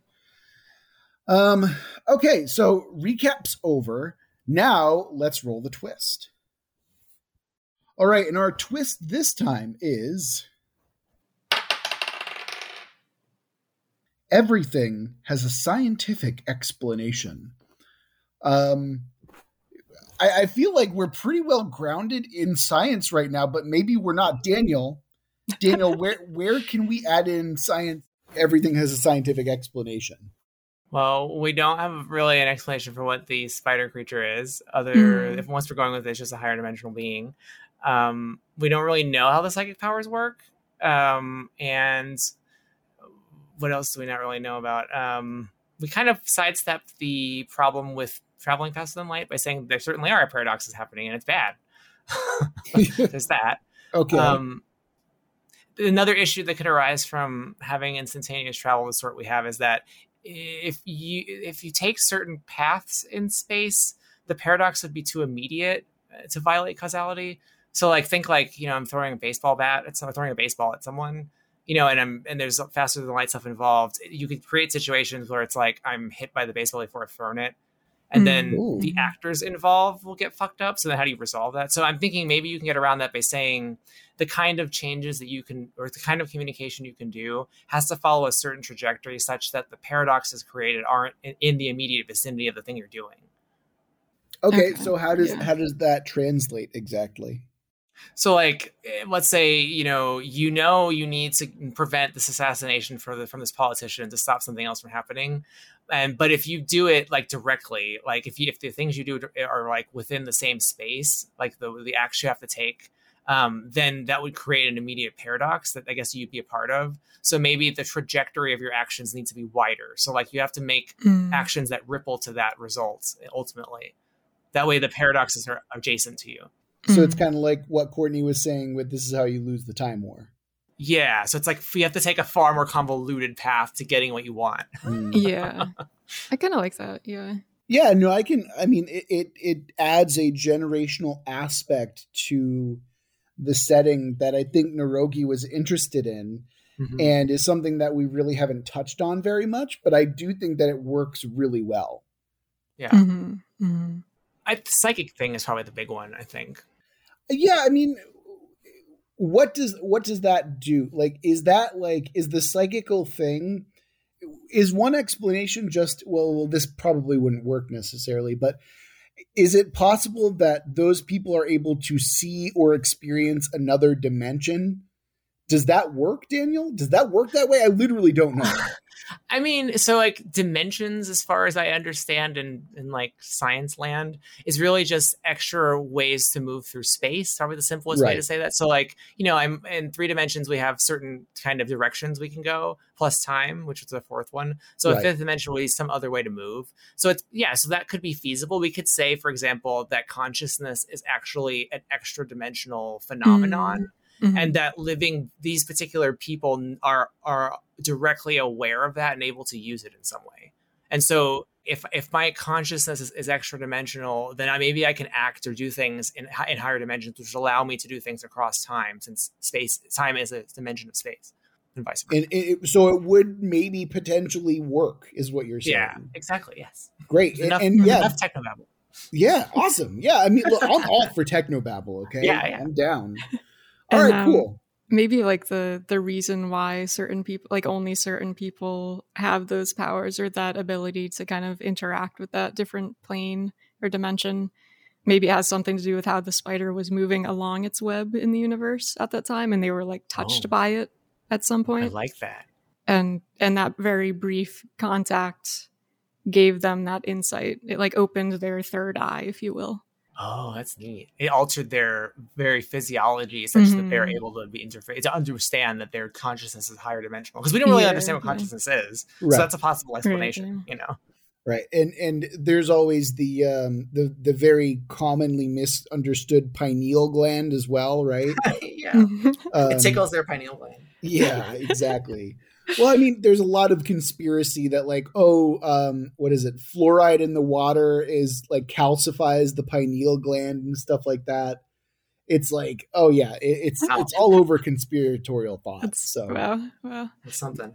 um okay so recaps over now let's roll the twist all right and our twist this time is everything has a scientific explanation. Um, I, I feel like we're pretty well grounded in science right now, but maybe we're not. Daniel, Daniel, [LAUGHS] where where can we add in science? Everything has a scientific explanation. Well, we don't have really an explanation for what the spider creature is, other Mm. if once we're going with it, it's just a higher dimensional being. Um, we don't really know how the psychic powers work. Um, and what else do we not really know about? Um, we kind of sidestepped the problem with traveling faster than light by saying there certainly are paradoxes happening and it's bad. [LAUGHS] There's that. okay. Um, another issue that could arise from having instantaneous travel, the sort we have, is that if you if you take certain paths in space, the paradox would be too immediate uh, to violate causality. So, like, think like you know, I'm throwing a baseball bat at someone, throwing a baseball at someone, you know, and I'm and there's faster than light stuff involved. You could create situations where it's like I'm hit by the baseball before I've thrown it, and mm, then Ooh. the actors involved will get fucked up. So then, how do you resolve that? So I'm thinking maybe you can get around that by saying the kind of changes that you can or the kind of communication you can do has to follow a certain trajectory such that the paradoxes created aren't in, in the immediate vicinity of the thing you're doing. okay, okay, so how does yeah. how does that translate exactly? So, like, eh, let's say you know you know you need to prevent this assassination for the, from this politician to stop something else from happening, and but if you do it like directly, like if you if the things you do are like within the same space, like the the acts you have to take, um, then that would create an immediate paradox that I guess you'd be a part of. So maybe the trajectory of your actions needs to be wider. So like you have to make Mm. actions that ripple to that result ultimately. That way, the paradoxes are adjacent to you. So it's Mhm. kind of like what Courtney was saying with this is how you lose the time war. Yeah, so it's like you have to take a far more convoluted path to getting what you want. Hmm. [LAUGHS] yeah. I kind of like that. Yeah. Yeah, no, I can. I mean, it, it it adds a generational aspect to the setting that I think Narogi was interested in, and is something that we really haven't touched on very much. But I do think that it works really well. Yeah, Mhm. Mhm. I, the psychic thing is probably the big one. I think. Yeah, I mean, what does what does that do? Like, is that like is the psychical thing? Is one explanation just well? well This probably wouldn't work necessarily, but is it possible that those people are able to see or experience another dimension? Does that work, Daniel? Does that work that way? I literally don't know. [LAUGHS] I mean, so like dimensions, as far as I understand in in like science land, is really just extra ways to move through space. Probably the simplest way to say that. So like you know, I'm in three dimensions. We have certain kind of directions we can go, plus time, which is the fourth one. So a Right. fifth dimension will be some other way to move. So it's yeah, so that could be feasible. We could say, for example, that consciousness is actually an extra dimensional phenomenon mm. Mhm. and that living these particular people are are directly aware of that and able to use it in some way and so if if my consciousness is, is extra dimensional then I, maybe i can act or do things in, in higher dimensions which allow me to do things across time since space time is a dimension of space and vice versa. And it, so it would maybe potentially work, is what you're saying. yeah, exactly. Yes. Great. And, enough, and yeah, enough technobabble. yeah, awesome. Yeah, I mean, look, I'm all for technobabble. Okay, Yeah, yeah. I'm down. All And, right, um, cool. maybe like the the reason why certain people like only certain people have those powers or that ability to kind of interact with that different plane or dimension maybe it has something to do with how the spider was moving along its web in the universe at that time and they were like touched Oh. by it at some point I point like that. and and that very brief contact gave them that insight it like opened their third eye if you will Oh, that's neat. It altered their very physiology such that they're Mhm. able to be interface to understand that their consciousness is higher dimensional because we don't really Yeah, understand what yeah. consciousness is. Right. So that's a possible explanation. You know. Right, and and there's always the um the the very commonly misunderstood pineal gland as well, right? [LAUGHS] yeah. Mm-hmm. Um, It tickles their pineal gland. Yeah, exactly. Well, I mean, there's a lot of conspiracy that like, oh, um, what is it? Fluoride in the water is like calcifies the pineal gland and stuff like that. It's like, oh yeah, it, it's Wow. it's all over conspiratorial thoughts. That's- So, wow wow It's something.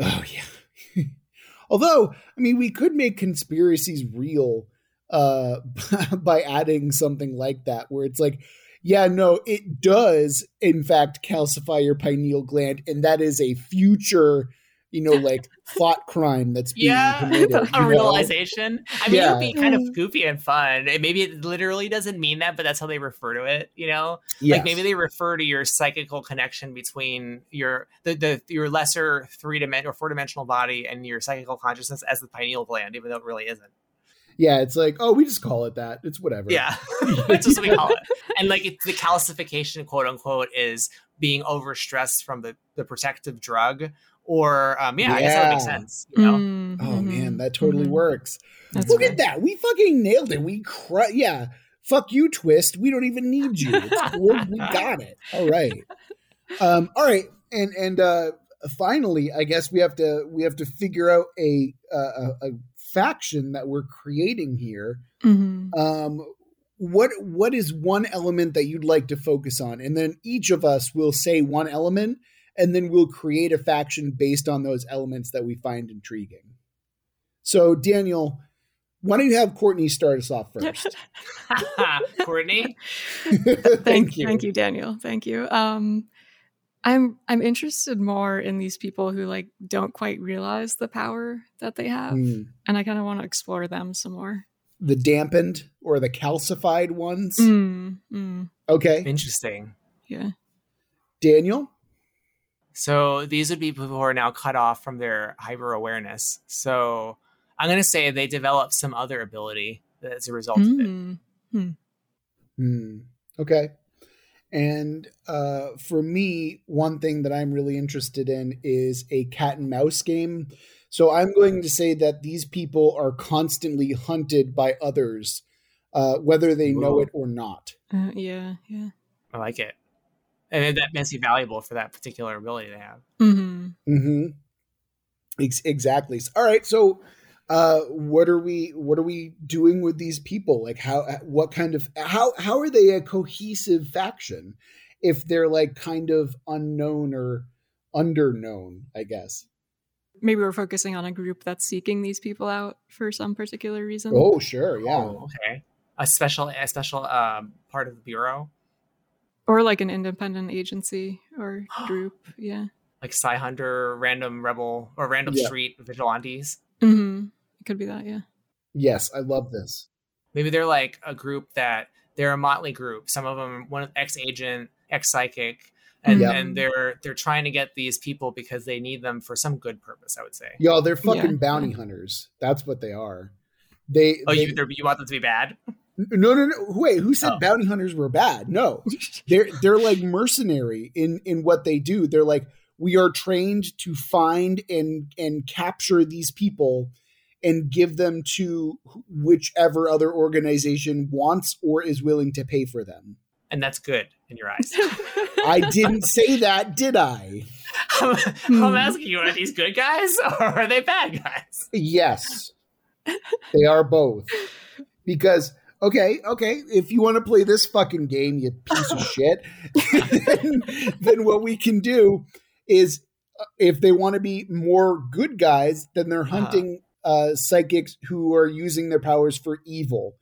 oh yeah. [LAUGHS] Although, I mean, we could make conspiracies real uh, [LAUGHS] by adding something like that, where it's like, yeah, no, it does in fact calcify your pineal gland, and that is a future, you know, [LAUGHS] like thought crime that's being Yeah, committed. [LAUGHS] a know? realization. I mean, it would be kind of goofy and fun. And maybe it literally doesn't mean that, but that's how they refer to it. You know, Yes. like maybe they refer to your psychical connection between your the, the your lesser three dimensional or four dimensional body and your psychical consciousness as the pineal gland, even though it really isn't. Yeah, it's like, oh, we just call it that. It's whatever. Yeah, [LAUGHS] [LAUGHS] that's just what we call it. [LAUGHS] And like it's the calcification, quote unquote, is being overstressed from the the protective drug. Or um, yeah, I guess that would make sense. You know, Mm, Oh man, that totally mhm. works. That's Look right. at that. We fucking nailed it. We cru- yeah. Fuck you, twist. We don't even need you. It's cool. we got it. All right. Um, all right. And and uh finally, I guess we have to we have to figure out a a, a, a faction that we're creating here. Mhm. Um what what is one element that you'd like to focus on? And then each of us will say one element and then we'll create a faction based on those elements that we find intriguing. So, Daniel, why don't you have Courtney start us off first? [LAUGHS] Courtney. [LAUGHS] Thank, you. Thank you, Daniel. Thank you. Um, I'm I'm interested more in these people who like don't quite realize the power that they have, Hmm. and I kind of want to explore them some more. The dampened or the calcified ones. Mm, mm, Okay. Interesting. yeah. Daniel? So these would be people who are now cut off from their hyper awareness. So I'm going to say they develop some other ability as a result of it. Mm, Hmm. Okay. And uh, for me, one thing that I'm really interested in is a cat and mouse game. So I'm going to say that these people are constantly hunted by others, uh, whether they know it or not. uh, yeah. Yeah. I like it. And that makes you valuable for that particular ability they have. hmm Mm-hmm. Ex- exactly. All right. So, uh, what are we? What are we doing with these people? Like, how? What kind of? How? How are they a cohesive faction if they're like kind of unknown or underknown? I guess. Maybe we're focusing on a group that's seeking these people out for some particular reason. Oh, sure. Yeah. Oh, okay. A special, a special um, part of the bureau, Or like an independent agency or [GASPS] group. Yeah. like Psy Hunter, Random Rebel, or Random Yeah. Street Vigilantes. It could be that. Yeah. Yes, I love this. Maybe they're like a group that they're a motley group. Some of them, one ex agent, ex psychic, and Yeah. and they're they're trying to get these people because they need them for some good purpose. I would say. Y'all, they're fucking Yeah. bounty hunters. That's what they are. They. Oh, they- you you want them to be bad? no, no, no. Wait, who said Oh. bounty hunters were bad? No, [LAUGHS] they're they're like mercenary in in what they do. They're like we are trained to find and and capture these people and give them to whichever other organization wants or is willing to pay for them. And that's good in your eyes. [LAUGHS] I didn't say that, did I? I'm, Hmm. I'm asking you: Are these good guys [LAUGHS] or are they bad guys? Yes. They are both. Because okay, okay, if you want to play this fucking game, you piece of shit, then, then what we can do is if they want to be more good guys, then they're Uh-huh. Uh, psychics who are using their powers for evil,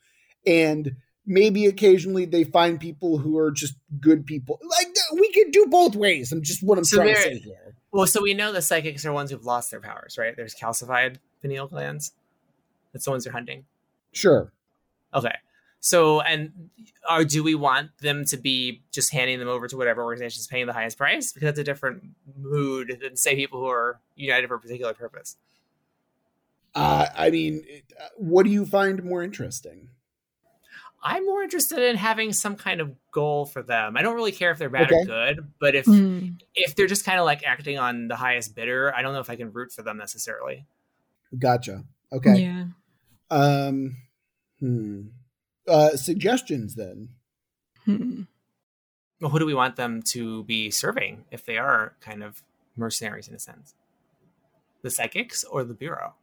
and maybe occasionally they find people who are just good people. Like we could do both ways. I'm just what I'm So trying to say here. Well, so we know the psychics are ones who've lost their powers, right? There's calcified pineal glands. That's the ones they're hunting. Sure. Okay. So, and or do we want them to be just handing them over to whatever organization is paying the highest price? Because that's a different mood than say people who are united for a particular purpose. Uh, I mean, uh, what do you find more interesting? I'm more interested in having some kind of goal for them. I don't really care if they're bad Okay. or good, but if Mm. if they're just kind of like acting on the highest bidder, I don't know if I can root for them necessarily. Gotcha. Okay. Yeah. Um. Hmm. Uh, suggestions then. Hmm. Well, who do we want them to be serving if they are kind of mercenaries in a sense? The psychics or the bureau?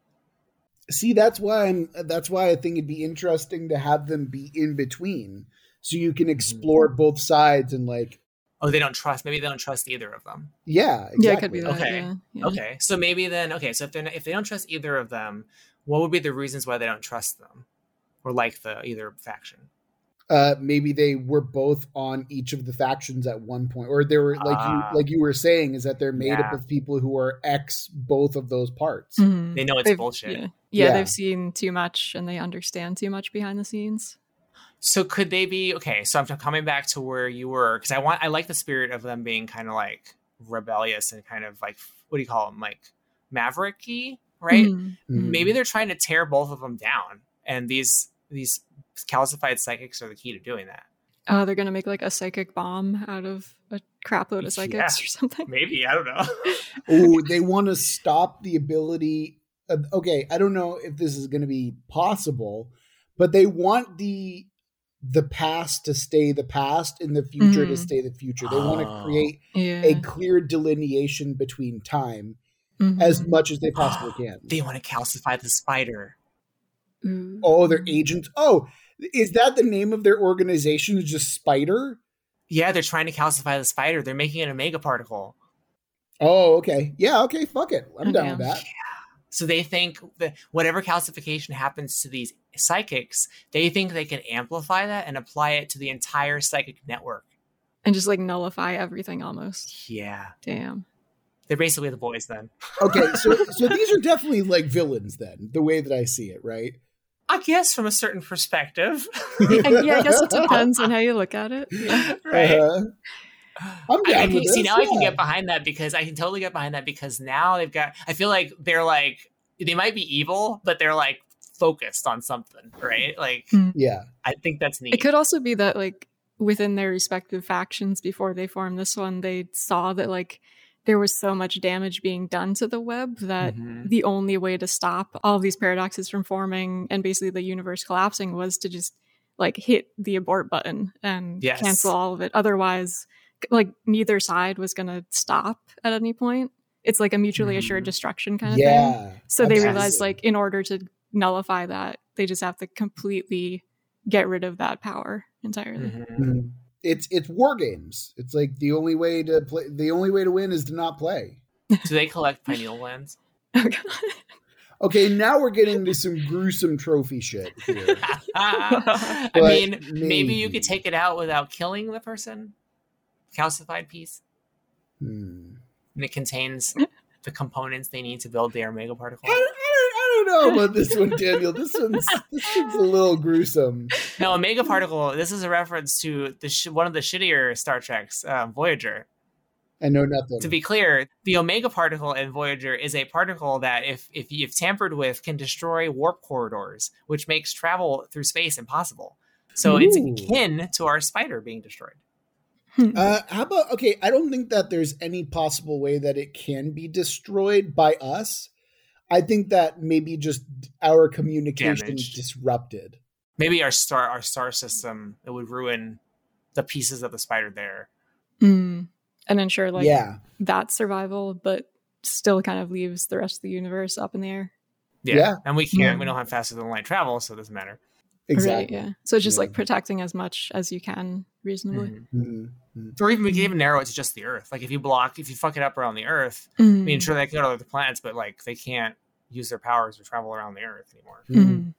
See, that's why I'm. That's why I think it'd be interesting to have them be in between, so you can mm-hmm. explore both sides and like, Oh, they don't trust. Maybe they don't trust either of them. yeah, Yeah, it could be that. Okay. Yeah. yeah. Okay, so maybe then okay, so if they are if they don't trust either of them, what would be the reasons why they don't trust them or like the either faction? Uh, maybe they were both on each of the factions at one point, or they were like Ah. you, like you were saying, is that they're made up of people who are ex both of those parts. Mhm. They know it's They've- bullshit. Yeah. yeah, Yeah. they've seen too much and they understand too much behind the scenes. So could they be okay? So I'm coming back to where you were because I want I like the spirit of them being kind of like rebellious and kind of like what do you call them like mavericky, right? Mhm. Mhm. Maybe they're trying to tear both of them down, and these these calcified psychics are the key to doing that. Oh, they're gonna make like a psychic bomb out of a crapload of psychics Yeah. or something. Maybe I don't know. [LAUGHS] Oh, they want to stop the ability. Of, okay, I don't know if this is going to be possible, but they want the the past to stay the past and the future to Mhm. stay the future. They want to Oh. create Yeah. a clear delineation between time Mhm. as much as they possibly [GASPS] can. they want to calcify the spider. Ooh. Oh, they're agents. Oh, is that the name of their organization? Is just Spider? Yeah, they're trying to calcify the spider. They're making it a mega particle. Oh, okay. Yeah, okay. Fuck it. I'm down with that. So they think that whatever calcification happens to these psychics, they think they can amplify that and apply it to the entire psychic network. and just like nullify everything almost. Yeah. Damn. They're basically the boys then. Okay, so [LAUGHS] so these are definitely like villains then, the way that I see it, right? I guess from a certain perspective. I- yeah, I guess it [LAUGHS] depends on how you look at it. Yeah. right. Uh-huh. I'm I, down I with can, see this, now I can get behind that because I can totally get behind that because now they've got I feel like they're like they might be evil, but they're like focused on something, right? Like Yeah. I think that's neat. It could also be that like within their respective factions before they formed this one, they saw that like there was so much damage being done to the web that Mhm. the only way to stop all of these paradoxes from forming and basically the universe collapsing was to just like hit the abort button and Yes. cancel all of it. Otherwise, like neither side was going to stop at any point. It's like a mutually assured Mhm. destruction kind of thing. Yeah. So they absolutely. realized like in order to nullify that, they just have to completely get rid of that power entirely. Mhm. It's it's war games. It's like the only way to play the only way to win is to not play. Do they collect pineal glands? [LAUGHS] Oh, God. Okay, now we're getting to some gruesome trophy shit here. [LAUGHS] I mean, maybe. maybe. you could take it out without killing the person. Calcified piece, Hmm. and it contains the components they need to build their mega particle. I, don't, I, don't, I know about this one, Daniel. This one's this one's a little gruesome. No, Omega particle. This is a reference to the sh- one of the shittier Star Treks, um, Voyager. I know nothing. To be clear, the omega particle in Voyager is a particle that, if if you've tampered with, can destroy warp corridors, which makes travel through space impossible. So it's akin to our spider being destroyed. Uh, how about okay? I don't think that there's any possible way that it can be destroyed by us. I think that maybe just our communication Damaged. disrupted. Maybe our star our star system it would ruin the pieces of the spider there. Mm. And ensure like yeah, that survival, but still kind of leaves the rest of the universe up in the air. Yeah, Yeah. and we can't. Hmm. We don't have faster than light travel, so it doesn't matter. exactly. Right, yeah. So just Yeah. like protecting as much as you can reasonably. Mhm. Mhm, mhm. Or even we can even narrow it to just the Earth. Like if you block, if you fuck it up around the Earth, I Mm. mean, sure they can go to other planets, but like they can't use their powers to travel around the Earth anymore. Mhm. Mhm.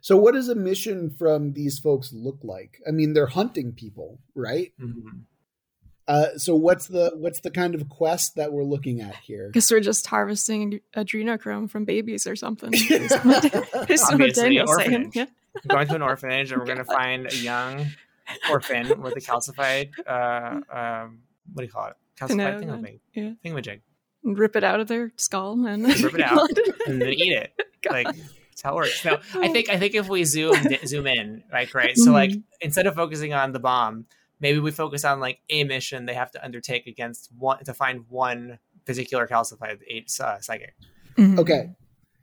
So, what does a mission from these folks look like? I mean, they're hunting people, right? Mhm. Uh, so, what's the what's the kind of quest that we're looking at here? Because we're just harvesting adrenochrome from babies or something. Is what is what Obviously, Daniel's saying. orphanage. Yeah. We're going to an orphanage and we're going [LAUGHS] to find a young orphan [LAUGHS] with a calcified, uh, um, what do you call it? Calcified pineal, thingamajig. yeah. Thingamajig. And rip it out of their skull and Rip it [LAUGHS] out. And then eat it. [LAUGHS] like that's how it works. No, I think I think if we zoom zoom in, like right, so like Mhm. instead of focusing on the bomb, maybe we focus on like a mission they have to undertake against one to find one particular calcified uh, psychic. Mhm. Okay,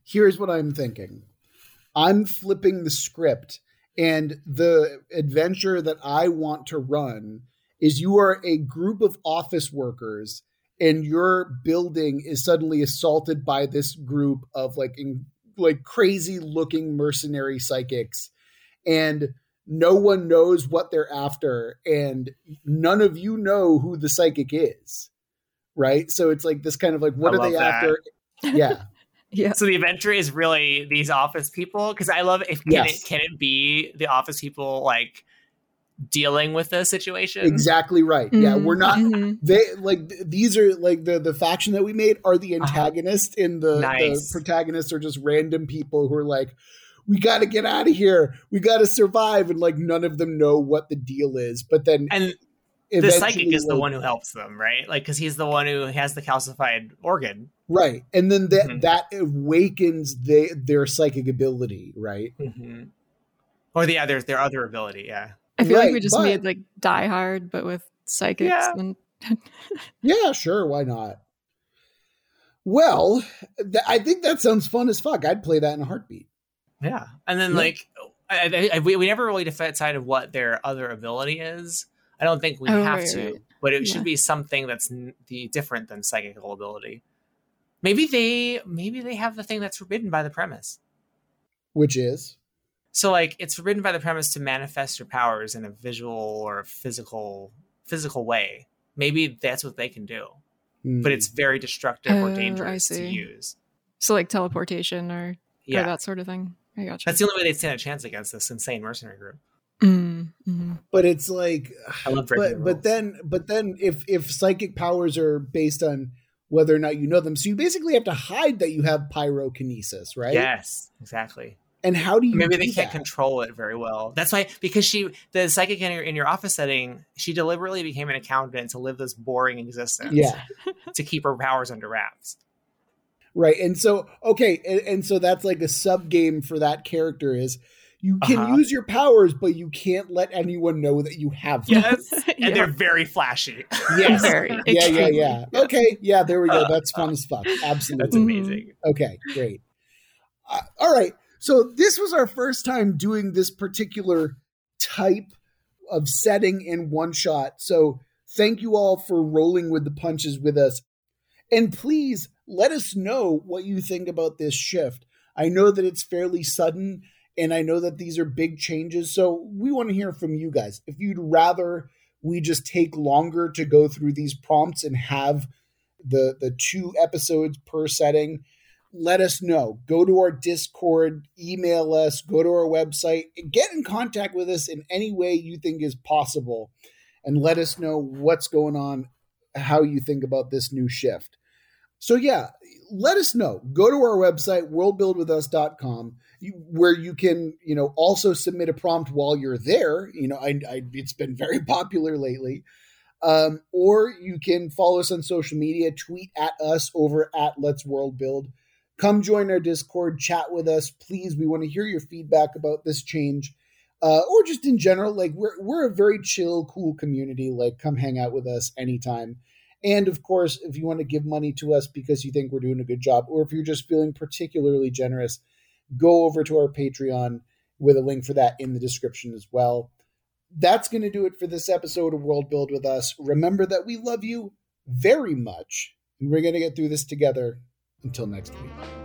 here's what I'm thinking. I'm flipping the script, and the adventure that I want to run is you are a group of office workers, and your building is suddenly assaulted by this group of like in, like crazy looking mercenary psychics, and no one knows what they're after, and none of you know who the psychic is. Right, so it's like this kind of like, what I are they that. after? Yeah, Yeah. So the adventure is really these office people because I love if can Yes. it can it be the office people like dealing with the situation? exactly right. Yeah, we're not. Mhm. They like th- these are like the the faction that we made are the antagonist, and the, Nice. the protagonists are just random people who are like, we got to get out of here, we got to survive, and like none of them know what the deal is. But then And the psychic is the one who helps them, right? Like because he's the one who has the calcified organ. right? And then that Mhm. that awakens they, their psychic ability, right? Or the other their other ability, yeah. I feel Right, like we just but- made like Die Hard, but with psychics. Yeah. And [LAUGHS] Yeah, sure, why not? Well, th- I think that sounds fun as fuck. I'd play that in a heartbeat. Yeah, and then Yeah. like I, I, we, we never really decided what their other ability is. I don't think we Oh, have right, to, right. but it Yeah. should be something that's n- the different than psychical ability. Maybe they maybe they have the thing that's forbidden by the premise. Which is So like it's forbidden by the premise to manifest your powers in a visual or physical physical way. Maybe that's what they can do, hmm, but it's very destructive Oh, or I dangerous to see. use. so like teleportation or, or Yeah, that sort of thing. I gotcha. that's the only way they'd stand a chance against this insane mercenary group. Mm, mhm. but it's like I love breaking the but but then but then if if psychic powers are based on whether or not you know them so you basically have to hide that you have pyrokinesis right yes, exactly. and how do you maybe do they can't that? control it very well that's why because she the psychic in your, in your office setting she deliberately became an accountant to live this boring existence yeah to keep her powers under wraps right and so okay and, and so that's like a sub game for that character is you can Uh-huh. use your powers but you can't let anyone know that you have them yes [LAUGHS] and Yeah. they're very flashy yes Very. yeah yeah extremely. yeah okay yeah there we go that's fun as fuck [LAUGHS] absolutely that's Mhm. amazing Okay, great. Uh, all right. So this was our first time doing this particular type of setting in one shot. So thank you all for rolling with the punches with us. And please let us know what you think about this shift. I know that it's fairly sudden and I know that these are big changes. So we want to hear from you guys. If you'd rather we just take longer to go through these prompts and have the the two episodes per setting, let us know. Go to our Discord, email us, go to our website, get in contact with us in any way you think is possible, and let us know what's going on, how you think about this new shift. So, yeah, let us know. Go to our website, worldbuildwithus.com, where you can, you know, also submit a prompt while you're there. You know, I, I it's been very [LAUGHS] popular lately. Um, or you can follow us on social media, tweet at us over at Let's World Build. Come join our Discord, chat with us, please. We want to hear your feedback about this change, uh, or just in general. Like we're we're a very chill, cool community. Like come hang out with us anytime. And of course, if you want to give money to us because you think we're doing a good job, or if you're just feeling particularly generous, go over to our Patreon with a link for that in the description as well. That's going to do it for this episode of World Build with Us. Remember that we love you very much, and we're going to get through this together. Until next week.